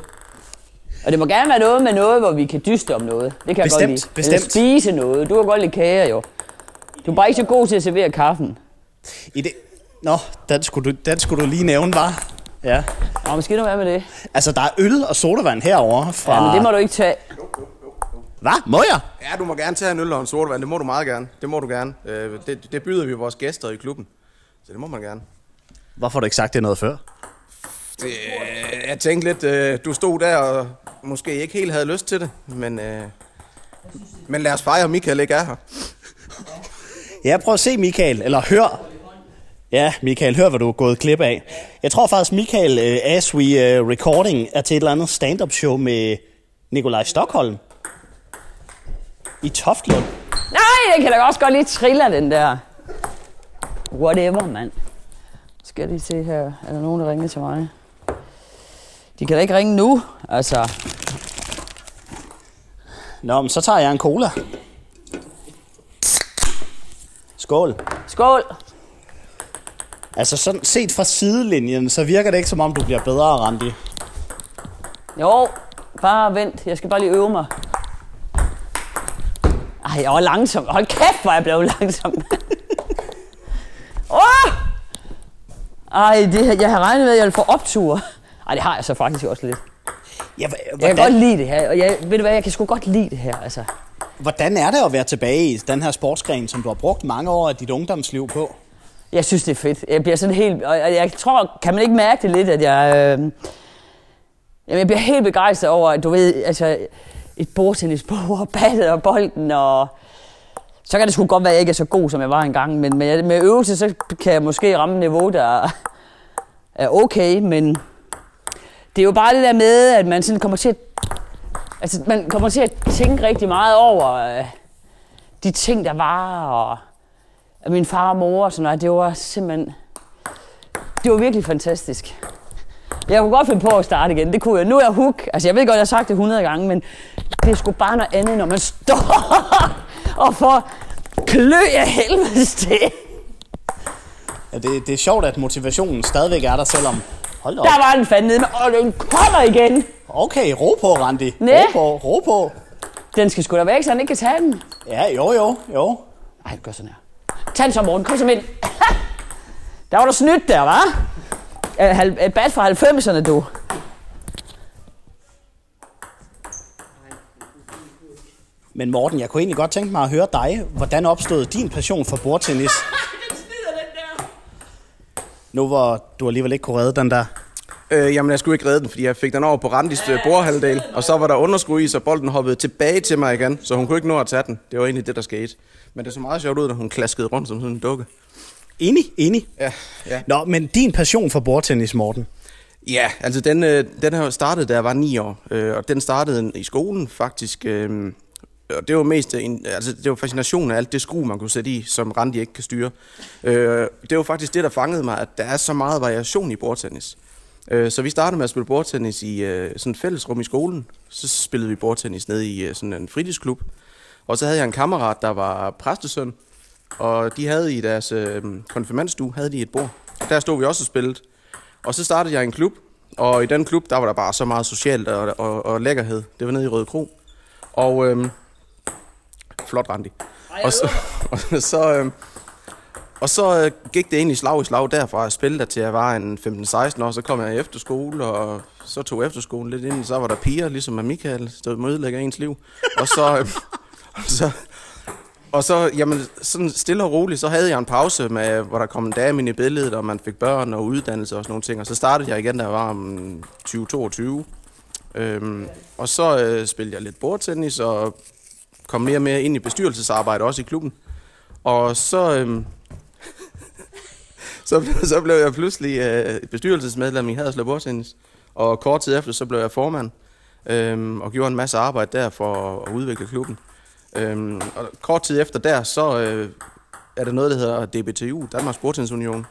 Og det må gerne være noget med noget, hvor vi kan dyste om noget. Det kan jeg Bestemt, godt lide. bestemt. Eller spise noget. Du kan godt lide kager, jo. Du er bare ikke så god til at servere kaffen. I det... Nå, den skulle, du, den skulle du lige nævne, var. Ja. Nå, måske nu være med det. Altså, der er øl og sodavand herovre fra... Ja, men det må du ikke tage. Hvad? Må jeg? Ja, du må gerne tage en øl og en sodavand. Det må du meget gerne. Det må du gerne. Øh, det, det byder vi vores gæster i klubben. Så det må man gerne. Hvorfor har du ikke sagt det noget før? Det, øh, jeg tænkte lidt, øh, du stod der og måske ikke helt havde lyst til det. Men, øh, men lad os fejre, at Michael ikke er her. Ja, prøv at se Michael, eller hør. Ja, Michael, hør, hvad du er gået klip af. Jeg tror faktisk, Michael, uh, as we uh, recording, er til et eller andet stand-up show med Nikolaj Stockholm. I Toftlund. Nej, jeg kan da også godt lige trille den der. Whatever, mand. Skal jeg lige se her. Er der nogen, der ringer til mig? De kan da ikke ringe nu. Altså, Nå, men så tager jeg en cola. Skål. skål. Altså sådan set fra sidelinjen, så virker det ikke som om, du bliver bedre, Randi. Jo, bare vent. Jeg skal bare lige øve mig. Ej, jeg var langsom. Hold kæft, hvor jeg blev (laughs) langsom. Åh! Ej, det, jeg har regnet med, at jeg ville få optur. Ej, det har jeg så faktisk også lidt. Ja, hva- Jeg kan godt hvordan, lide det her, og jeg, ved du hvad, jeg kan sgu godt lide det her, altså. hvordan er det at være tilbage i den her sportsgren, som du har brugt mange år af dit ungdomsliv på? Jeg synes, det er fedt. Jeg bliver sådan helt... Og jeg tror, kan man ikke mærke det lidt, at jeg... Øh, jamen, jeg bliver helt begejstret over, at du ved, altså... Et bordtennisbord, og ballet og bolden, og... Så kan det sgu godt være, at jeg ikke er så god, som jeg var engang, men med, med øvelse, så kan jeg måske ramme et niveau, der er okay, men det er jo bare det der med, at man sådan kommer til at, altså, man kommer til at tænke rigtig meget over øh, de ting, der var, og af min far og mor og sådan noget. Det var simpelthen... Det var virkelig fantastisk. Jeg kunne godt finde på at starte igen. Det kunne jeg. Nu er jeg hook. Altså, jeg ved godt, jeg har sagt det 100 gange, men det er sgu bare noget andet, når man står (laughs) og får klø af helvedes til. Ja, det, det er sjovt, at motivationen stadigvæk er der, selvom... Hold da op. Der var den fandme nede med, og den kommer igen. Okay, ro på, Randi. Næ. Ro på, ro på. Den skal sgu da væk, så han ikke kan tage den. Ja, jo, jo, jo. Ej, gør sådan her. Tag den så, morgen. Kom så ind. (laughs) Der var du snydt der, hva'? Hal- Et bat fra 90'erne, du. Men Morten, jeg kunne egentlig godt tænke mig at høre dig. Hvordan opstod din passion for bordtennis? (laughs) Nu hvor du alligevel ikke kunne redde den der. Øh, jamen, jeg skulle ikke redde den, fordi jeg fik den over på Randis øh, bordhalvdel, og så var der underskud i, så bolden hoppede tilbage til mig igen, så hun kunne ikke nå at tage den. Det var egentlig det, der skete. Men det så meget sjovt ud, når hun klaskede rundt som sådan en dukke. Enig, enig. Ja, ja. Nå, men din passion for bordtennis, Morten? Ja, altså den, øh, den har startet, da jeg var ni år, øh, og den startede i skolen faktisk. Øh, og det var mest en, altså det var fascinationen af alt det skru, man kunne sætte i, som Randi ikke kan styre. Øh, det var faktisk det, der fangede mig, at der er så meget variation i bordtennis. Øh, så vi startede med at spille bordtennis i øh, sådan et fællesrum i skolen. Så spillede vi bordtennis nede i øh, sådan en fritidsklub. Og så havde jeg en kammerat, der var præstesøn, og de havde i deres øh, konfirmandstue, havde de et bord. Der stod vi også og spillede. Og så startede jeg en klub, og i den klub, der var der bare så meget socialt og, og, og lækkerhed. Det var nede i Røde Kro. Og øh, flot, Randi. Og så, (laughs) og så, øh, og så øh, gik det egentlig slag i slag derfra. Jeg spillede til jeg var en 15-16 år, så kom jeg i efterskole, og så tog efterskolen lidt ind. Så var der piger, ligesom med Michael, der ødelægger ens liv. Og så, øh, og (laughs) så, og så, jamen, sådan stille og roligt, så havde jeg en pause, med, hvor der kom en dame ind i billedet, og man fik børn og uddannelse og sådan nogle ting. Og så startede jeg igen, da jeg var mm, om 2022. Øhm, og så øh, spillede jeg lidt bordtennis, og kom mere og mere ind i bestyrelsesarbejde, også i klubben. Og så, øhm, så, så blev jeg pludselig øh, bestyrelsesmedlem i Haderslev Bordtennis. Og kort tid efter, så blev jeg formand, øh, og gjorde en masse arbejde der for at udvikle klubben. Øh, og kort tid efter der, så øh, er der noget, der hedder DBTU, Danmarks Bordtennisunion.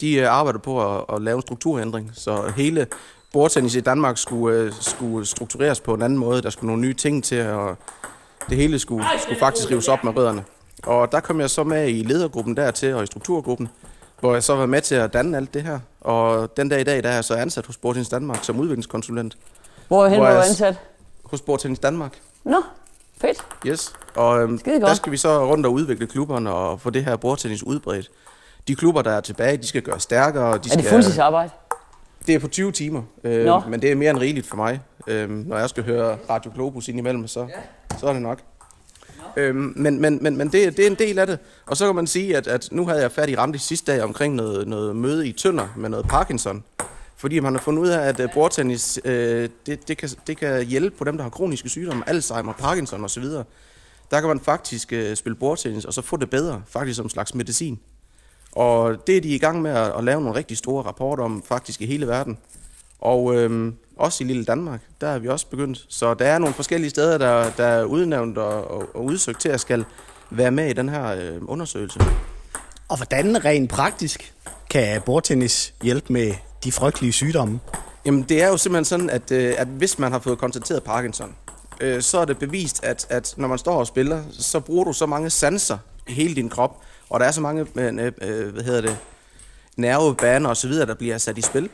De øh, arbejder på at, at lave en strukturændring, så hele bordtennis i Danmark skulle, øh, skulle struktureres på en anden måde. Der skulle nogle nye ting til, og det hele skulle, skulle faktisk rives op med rødderne. Og der kom jeg så med i ledergruppen dertil og i strukturgruppen, hvor jeg så var med til at danne alt det her. Og den dag i dag, der er jeg så ansat hos Bordtennis Danmark som udviklingskonsulent Hvorhen Hvor var du ansat? hos Bordtennis Danmark. Nå, fedt. Yes, og øhm, der skal vi så rundt og udvikle klubberne og få det her bordtennis udbredt. De klubber, der er tilbage, de skal gøre stærkere. De Er det skal, fuldtidsarbejde? Det er på 20 timer, øh, Nå. men det er mere end rigeligt for mig. Øh, når jeg skal høre Radio Globus indimellem, så, så er det nok. Øhm, men men, men, men det, det er en del af det. Og så kan man sige, at, at nu havde jeg fat i Randi sidste dag omkring noget, noget møde i Tønder med noget Parkinson. Fordi man har fundet ud af, at øh, bordtennis, øh, det, det, kan, det kan hjælpe på dem, der har kroniske sygdomme, Alzheimer, Parkinson osv. Der kan man faktisk øh, spille bordtennis, og så få det bedre, faktisk som en slags medicin. Og det er de i gang med at, at lave nogle rigtig store rapporter om, faktisk i hele verden. Og øhm, også i lille Danmark, der er vi også begyndt. Så der er nogle forskellige steder, der, der er udnævnt og, og, og udsøgt til at skal være med i den her øh, undersøgelse. Og hvordan rent praktisk kan bordtennis hjælpe med de frygtelige sygdomme? Jamen, det er jo simpelthen sådan, at, øh, at hvis man har fået konstateret Parkinson, øh, så er det bevist, at, at når man står og spiller, så bruger du så mange sanser i hele din krop, og der er så mange, øh, øh, hvad hedder det, nervebaner og så videre, der bliver sat i spil.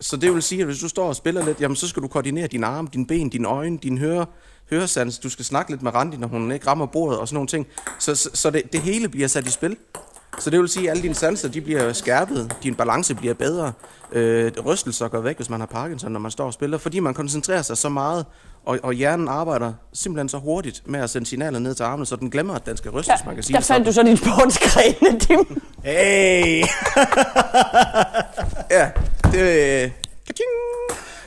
Så det vil sige, at hvis du står og spiller lidt, jamen så skal du koordinere dine arme, dine ben, dine øjne, din høre, høresans. Du skal snakke lidt med Randi, når hun ikke rammer bordet og sådan nogle ting. Så, så, så det, det hele bliver sat i spil. Så det vil sige, at alle dine sanser de bliver skærpet, din balance bliver bedre, øh, rystelser går væk, hvis man har Parkinson, når man står og spiller, fordi man koncentrerer sig så meget, og, og hjernen arbejder simpelthen så hurtigt med at sende signaler ned til armene, så den glemmer, at den skal rystes, man kan sige der fandt du så din sportsgrene, (laughs) Tim. Hey! (laughs) Ja, det.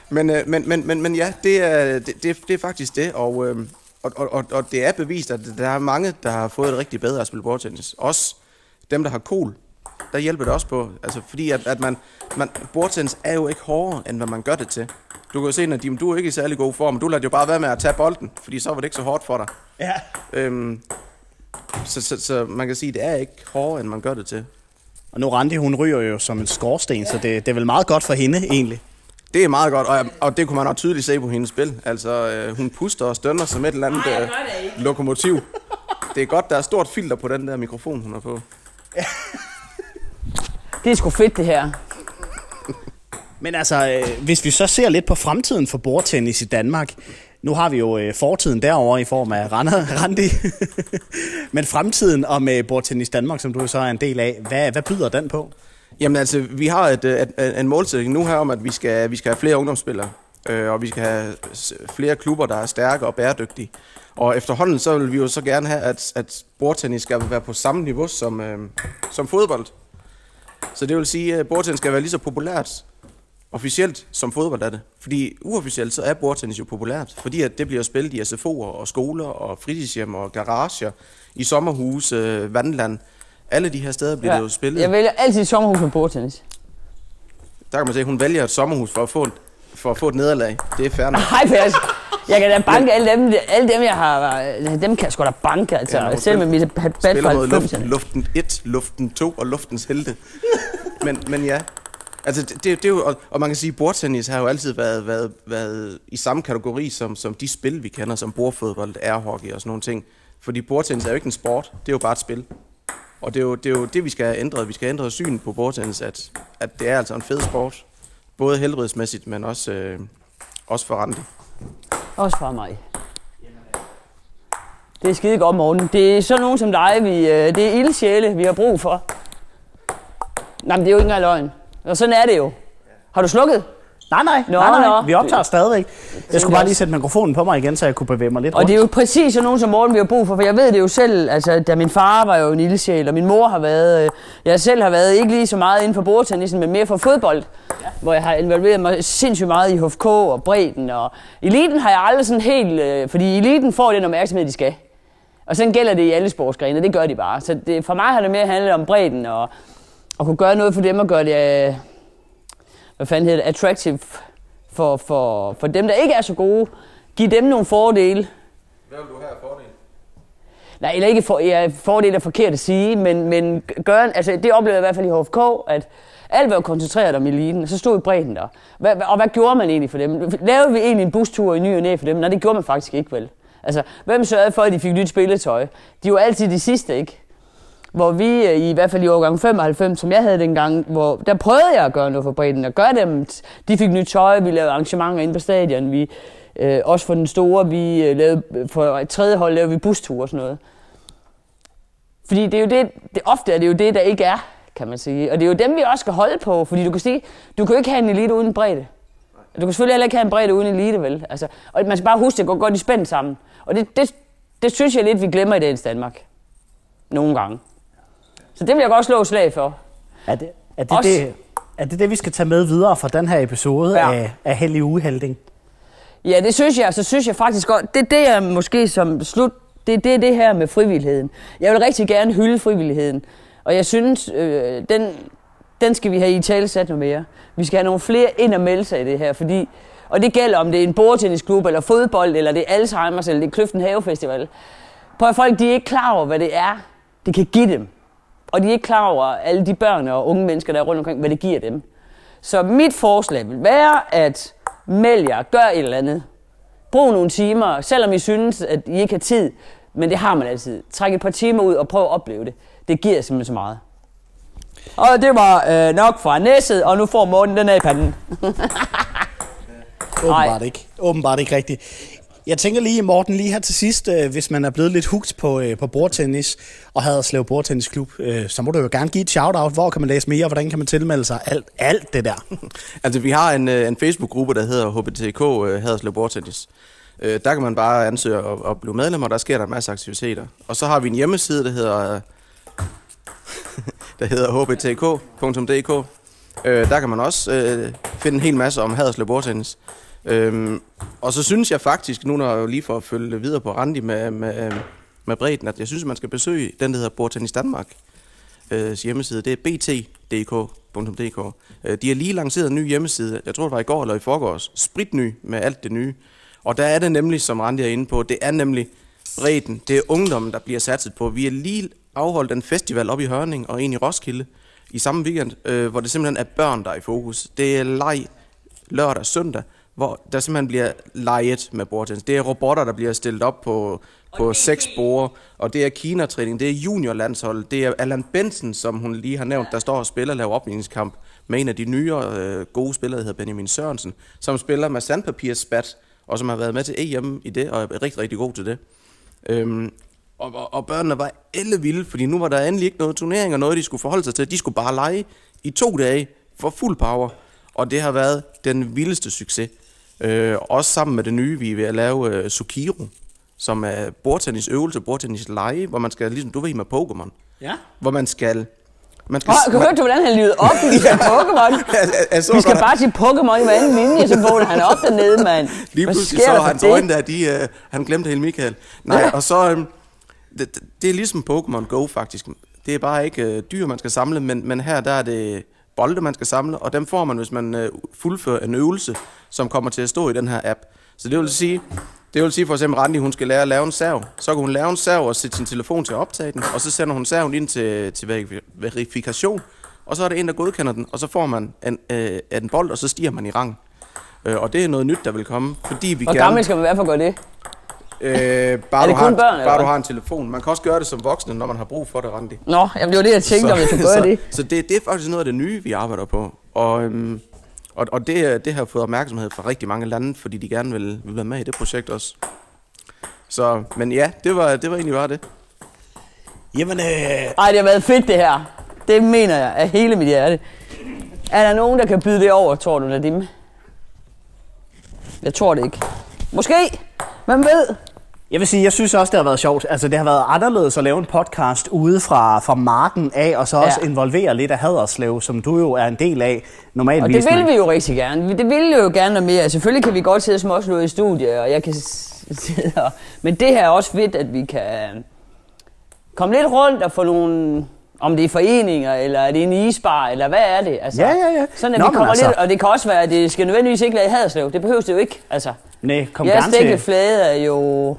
Men, øh, men, men, men, men ja, det er, det, det, det er faktisk det, og, øh, og, og, og, og det er bevist, at der er mange, der har fået det rigtig bedre at spille bordtennis. Også dem, der har kol, der hjælper det også på. Altså, fordi at, at man, man, bordtennis er jo ikke hårdere, end hvad man gør det til. Du kan jo se, Nadim, du er ikke i særlig god form. Du lader jo bare være med at tage bolden, fordi så var det ikke så hårdt for dig. Ja. Øhm, så, så, så man kan sige, at det er ikke hårdere, end man gør det til. Og nu Randi, hun ryger jo som en skorsten, så det, det er vel meget godt for hende egentlig. Det er meget godt, og, og det kunne man også tydeligt se på hendes spil. Altså, øh, hun puster og stønner som et eller andet øh, lokomotiv. Det er godt, der er stort filter på den der mikrofon, hun har på. Det er sgu fedt, det her. Men altså, øh, hvis vi så ser lidt på fremtiden for bordtennis i Danmark. Nu har vi jo øh, fortiden derovre i form af (laughs) Randi. Men fremtiden og med bordtennis Danmark, som du så er en del af, hvad, hvad byder den på? Jamen altså, vi har et, et, et, en målsætning nu her om, at vi skal, vi skal have flere ungdomsspillere. Øh, og vi skal have flere klubber, der er stærke og bæredygtige. Og efterhånden så vil vi jo så gerne have, at, at bordtennis skal være på samme niveau som, øh, som fodbold. Så det vil sige, at bordtennis skal være lige så populært officielt som fodbold er det. Fordi uofficielt så er bordtennis jo populært, fordi at det bliver spillet i SFO'er og skoler og fritidshjem og garager, i sommerhuse, øh, vandland. Alle de her steder bliver ja. det jo spillet. Jeg vælger altid sommerhus med bordtennis. Der kan man se, at hun vælger et sommerhus for at få, for at få et nederlag. Det er fair nok. Hej, Per. Jeg kan da banke alle dem, alle dem jeg har, dem kan jeg sgu da banke, altså. Ja, selv med mit bat fra luften, luften 1, luften 2 og luftens helte. men, men ja, Altså, det, det, det er jo, og, og man kan sige, at bordtennis har jo altid været, været, været i samme kategori som, som de spil, vi kender, som bordfodbold, airhockey og sådan nogle ting. Fordi bordtennis er jo ikke en sport, det er jo bare et spil. Og det er jo det, er jo det vi skal have ændret. Vi skal have ændret syn på bordtennis, at, at det er altså en fed sport. Både helbredsmæssigt, men også, øh, også for Randi. Også fra mig. Det er skide godt, morgen. Det er sådan nogen som dig, vi, øh, det er ildsjæle, vi har brug for. Nej, men det er jo ikke engang løgn. Og sådan er det jo. Har du slukket? Nej, nej, nå, nej, nej. Nå. vi optager stadigvæk. Jeg skulle bare lige sætte mikrofonen på mig igen, så jeg kunne bevæge mig lidt Og rundt. det er jo præcis sådan nogen som Morten, vi har brug for, for jeg ved det jo selv, altså da min far var jo en ildsjæl, og min mor har været, øh, jeg selv har været ikke lige så meget inden for bordtennisen, men mere for fodbold, ja. hvor jeg har involveret mig sindssygt meget i HFK og bredden, og eliten har jeg aldrig sådan helt, øh, fordi eliten får den opmærksomhed, de skal. Og sådan gælder det i alle sportsgrene, det gør de bare. Så det, for mig har det mere handlet om bredden, og, og kunne gøre noget for dem og gøre det, øh, hvad fanden hedder det, attractive for, for, for dem, der ikke er så gode. Giv dem nogle fordele. Hvad vil du have fordele? Nej, eller ikke for, ja, fordele er forkert at sige, men, men gør, altså, det oplevede jeg i hvert fald i HFK, at alt var koncentreret om eliten, og så stod i bredden der. Hvad, og hvad gjorde man egentlig for dem? Lavede vi egentlig en bustur i ny og næ for dem? Nej, det gjorde man faktisk ikke vel. Altså, hvem sørgede for, at de fik nyt spilletøj? De var altid de sidste, ikke? Hvor vi øh, i hvert fald i årgang 95, som jeg havde dengang, hvor der prøvede jeg at gøre noget for bredden, og gøre dem, de fik nyt tøj, vi lavede arrangementer inde på stadion, vi, øh, også for den store, vi øh, lavede, for et tredje hold lavede vi busture og sådan noget. Fordi det er jo det, det, ofte er det jo det, der ikke er, kan man sige. Og det er jo dem, vi også skal holde på, fordi du kan sige, du kan jo ikke have en elite uden bredde. Du kan selvfølgelig heller ikke have en bredde uden elite, vel? Altså, og man skal bare huske, at det går godt i spændt sammen. Og det, det, det synes jeg lidt, vi glemmer i dagens Danmark. Nogle gange. Så det vil jeg godt slå slag for. Er det er det, det, er det det, vi skal tage med videre fra den her episode ja. af, af Hellig Ugehelding? Ja, det synes jeg. Så synes jeg faktisk godt. Det, det er måske som slut. Det er det, det her med frivilligheden. Jeg vil rigtig gerne hylde frivilligheden. Og jeg synes, øh, den, den skal vi have i tale sat noget mere. Vi skal have nogle flere ind og melde sig i det her, fordi og det gælder, om det er en bordtennisklub, eller fodbold, eller det er Alzheimer's, eller det er Kløften Havefestival. Prøv at folk, de er ikke klar over, hvad det er, det kan give dem. Og de er ikke klar over, alle de børn og unge mennesker, der er rundt omkring, hvad det giver dem. Så mit forslag vil være, at meld jer, gør et eller andet. Brug nogle timer, selvom I synes, at I ikke har tid, men det har man altid. Træk et par timer ud og prøv at opleve det. Det giver simpelthen så meget. Og det var øh, nok fra næsset, og nu får Morten den af i panden. (laughs) Åbenbart ikke. Åbenbart ikke rigtigt. Jeg tænker lige, Morten, lige her til sidst, øh, hvis man er blevet lidt hugt på, øh, på bordtennis og havde Slev Bordtennisklub, øh, så må du jo gerne give et shout-out. Hvor kan man læse mere? Hvordan kan man tilmelde sig? Alt, alt det der. (laughs) altså, vi har en, øh, en Facebook-gruppe, der hedder HBTK øh, Haderslev Bordtennis. Øh, der kan man bare ansøge og, og blive medlem, og der sker der en masse aktiviteter. Og så har vi en hjemmeside, der hedder, øh, (laughs) der hedder hbtk.dk. Øh, der kan man også øh, finde en hel masse om Haderslev Bordtennis. Øhm, og så synes jeg faktisk, nu når jeg lige får at følge videre på Randi med, med, øh, med bredden, at jeg synes, at man skal besøge den, der hedder Bordtennis Danmark øh, hjemmeside. Det er btdk.dk. Øh, de har lige lanceret en ny hjemmeside, jeg tror det var i går eller i forgårs, spritny med alt det nye. Og der er det nemlig, som Randi er inde på, det er nemlig bredden, det er ungdommen, der bliver satset på. Vi har lige afholdt en festival op i Hørning og en i Roskilde i samme weekend, øh, hvor det simpelthen er børn, der er i fokus. Det er leg lørdag og søndag, hvor der simpelthen bliver leget med bordtennis. Det er robotter, der bliver stillet op på, på okay. seks borde, og det er Kina-træning, det er juniorlandshold, det er Allan Benson, som hun lige har nævnt, der står og spiller og laver opligningskamp med en af de nyere øh, gode spillere, der hedder Benjamin Sørensen, som spiller med sandpapirspat, og som har været med til EM i det, og er rigtig, rigtig god til det. Øhm, og, og, og børnene var elle vilde, fordi nu var der endelig ikke noget turnering og noget, de skulle forholde sig til. De skulle bare lege i to dage for fuld power, og det har været den vildeste succes. Øh, også sammen med det nye, vi er ved at lave uh, Sukiro, som er bordtennis øvelse, bordtennis lege, hvor man skal, ligesom du ved med Pokémon, ja. hvor man skal man skal, oh, man, hørte du, hvordan han lyder op, i (laughs) Pokémon? Vi skal bare sige Pokémon i hver anden linje, så vågner han op dernede, mand. Lige pludselig så hans øjne der, de, uh, han glemte hele Michael. Nej, og så, um, det, det, er ligesom Pokémon Go faktisk. Det er bare ikke øh, dyr, man skal samle, men, men her der er det bolde, man skal samle, og dem får man, hvis man øh, fuldfører en øvelse, som kommer til at stå i den her app. Så det vil sige, det vil sige for eksempel, Randi, hun skal lære at lave en sav. Så kan hun lave en sav og sætte sin telefon til at optage den, og så sender hun saven ind til, til veri- verifikation, og så er det en, der godkender den, og så får man en, øh, en bold, og så stiger man i rang. Øh, og det er noget nyt, der vil komme, fordi vi Hvor gerne... gammel skal man være for at gøre det? Øh, bare Er det du har, børn, eller bare du har en telefon. Man kan også gøre det som voksne, når man har brug for det, Randi. Nå, jamen, det var det, jeg tænkte, om jeg skulle gøre (laughs) så, det. Så det, det er faktisk noget af det nye, vi arbejder på. Og, øhm, og, og det, det har fået opmærksomhed fra rigtig mange lande, fordi de gerne vil, vil være med i det projekt også. Så, men ja, det var, det var egentlig bare det. Jamen, øh, Ej, det har været fedt det her. Det mener jeg af hele mit hjerte. Er der nogen, der kan byde det over, tror du, Nadim? Jeg tror det ikke. Måske. Hvem ved? Jeg vil sige, jeg synes også, det har været sjovt. Altså, det har været anderledes at lave en podcast ude fra, fra marken af, og så også Ja. involvere lidt af Haderslev, som du jo er en del af normalt. Og det vil vi jo rigtig gerne. Vi- Det vil jo gerne noget mere. Selvfølgelig kan vi godt sidde småslå i studiet, og jeg kan (laughs) sidde og... Men det her er også fedt, at vi kan komme lidt rundt og få nogle... Om det er foreninger, eller er det en isbar, eller hvad er det? Altså, Ja, ja, ja. Sådan at Nå, vi kommer altså- lidt... Og det kan også være, at det skal nødvendigvis ikke være i Haderslev. Det behøver det jo ikke. Altså, Nej, kom jeres gerne til. dækkeflade er jo...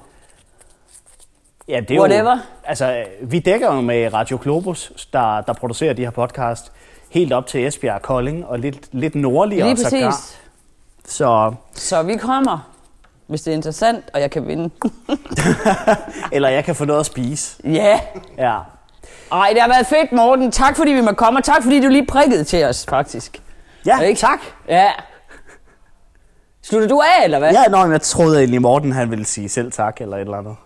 Ja, det er Whatever. Jo, altså, vi dækker jo med Radio Globus, der, der producerer de her podcast, helt op til Esbjerg og Kolding, og lidt, lidt nordligere. Lige sågar. præcis. Så, Så vi kommer, hvis det er interessant, og jeg kan vinde. (laughs) eller jeg kan få noget at spise. Ja. Ja. Ej, det har været fedt, Morten. Tak fordi vi må komme, og tak fordi du lige prikkede til os, faktisk. Ja, Ikke? tak. Ja. Slutter du af, eller hvad? Ja, nå, jeg troede egentlig, Morten han ville sige selv tak, eller et eller andet.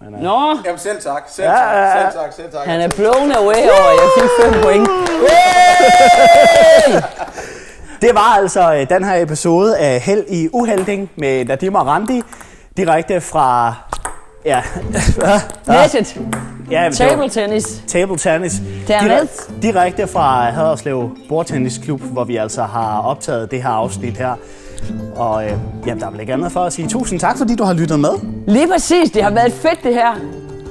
Men, uh... Nå, Jamen selv tak, selv Ja, ja, ja. tak, selv tak, selv tak. han er blown away over, jeg fik 5 point. Det var altså øh, den her episode af Held i Uhelding med Nadim og Randi, direkte fra... Ja, (laughs) Næsset. ja Table tennis. Table tennis. Tennis. Direk- direkte fra Haderslev Bordtennisklub, hvor vi altså har optaget det her afsnit her. Og øh, jamen, der er vel ikke andet for at sige tusind tak, fordi du har lyttet med. Lige præcis, det har været fedt det her.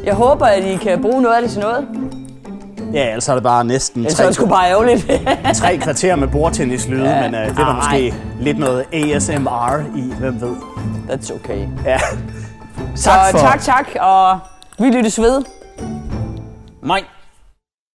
Jeg håber, at I kan bruge noget af det til noget. Ja, ellers er det bare næsten Ellers er tre, det sgu bare ærgerligt. (laughs) tre kvarter med bordtennislyde, Ja. men øh, det er der måske lidt noget ASMR i, hvem ved. That's okay. Ja. Så Tak for- tak, tak, og vi lyttes ved. Mine.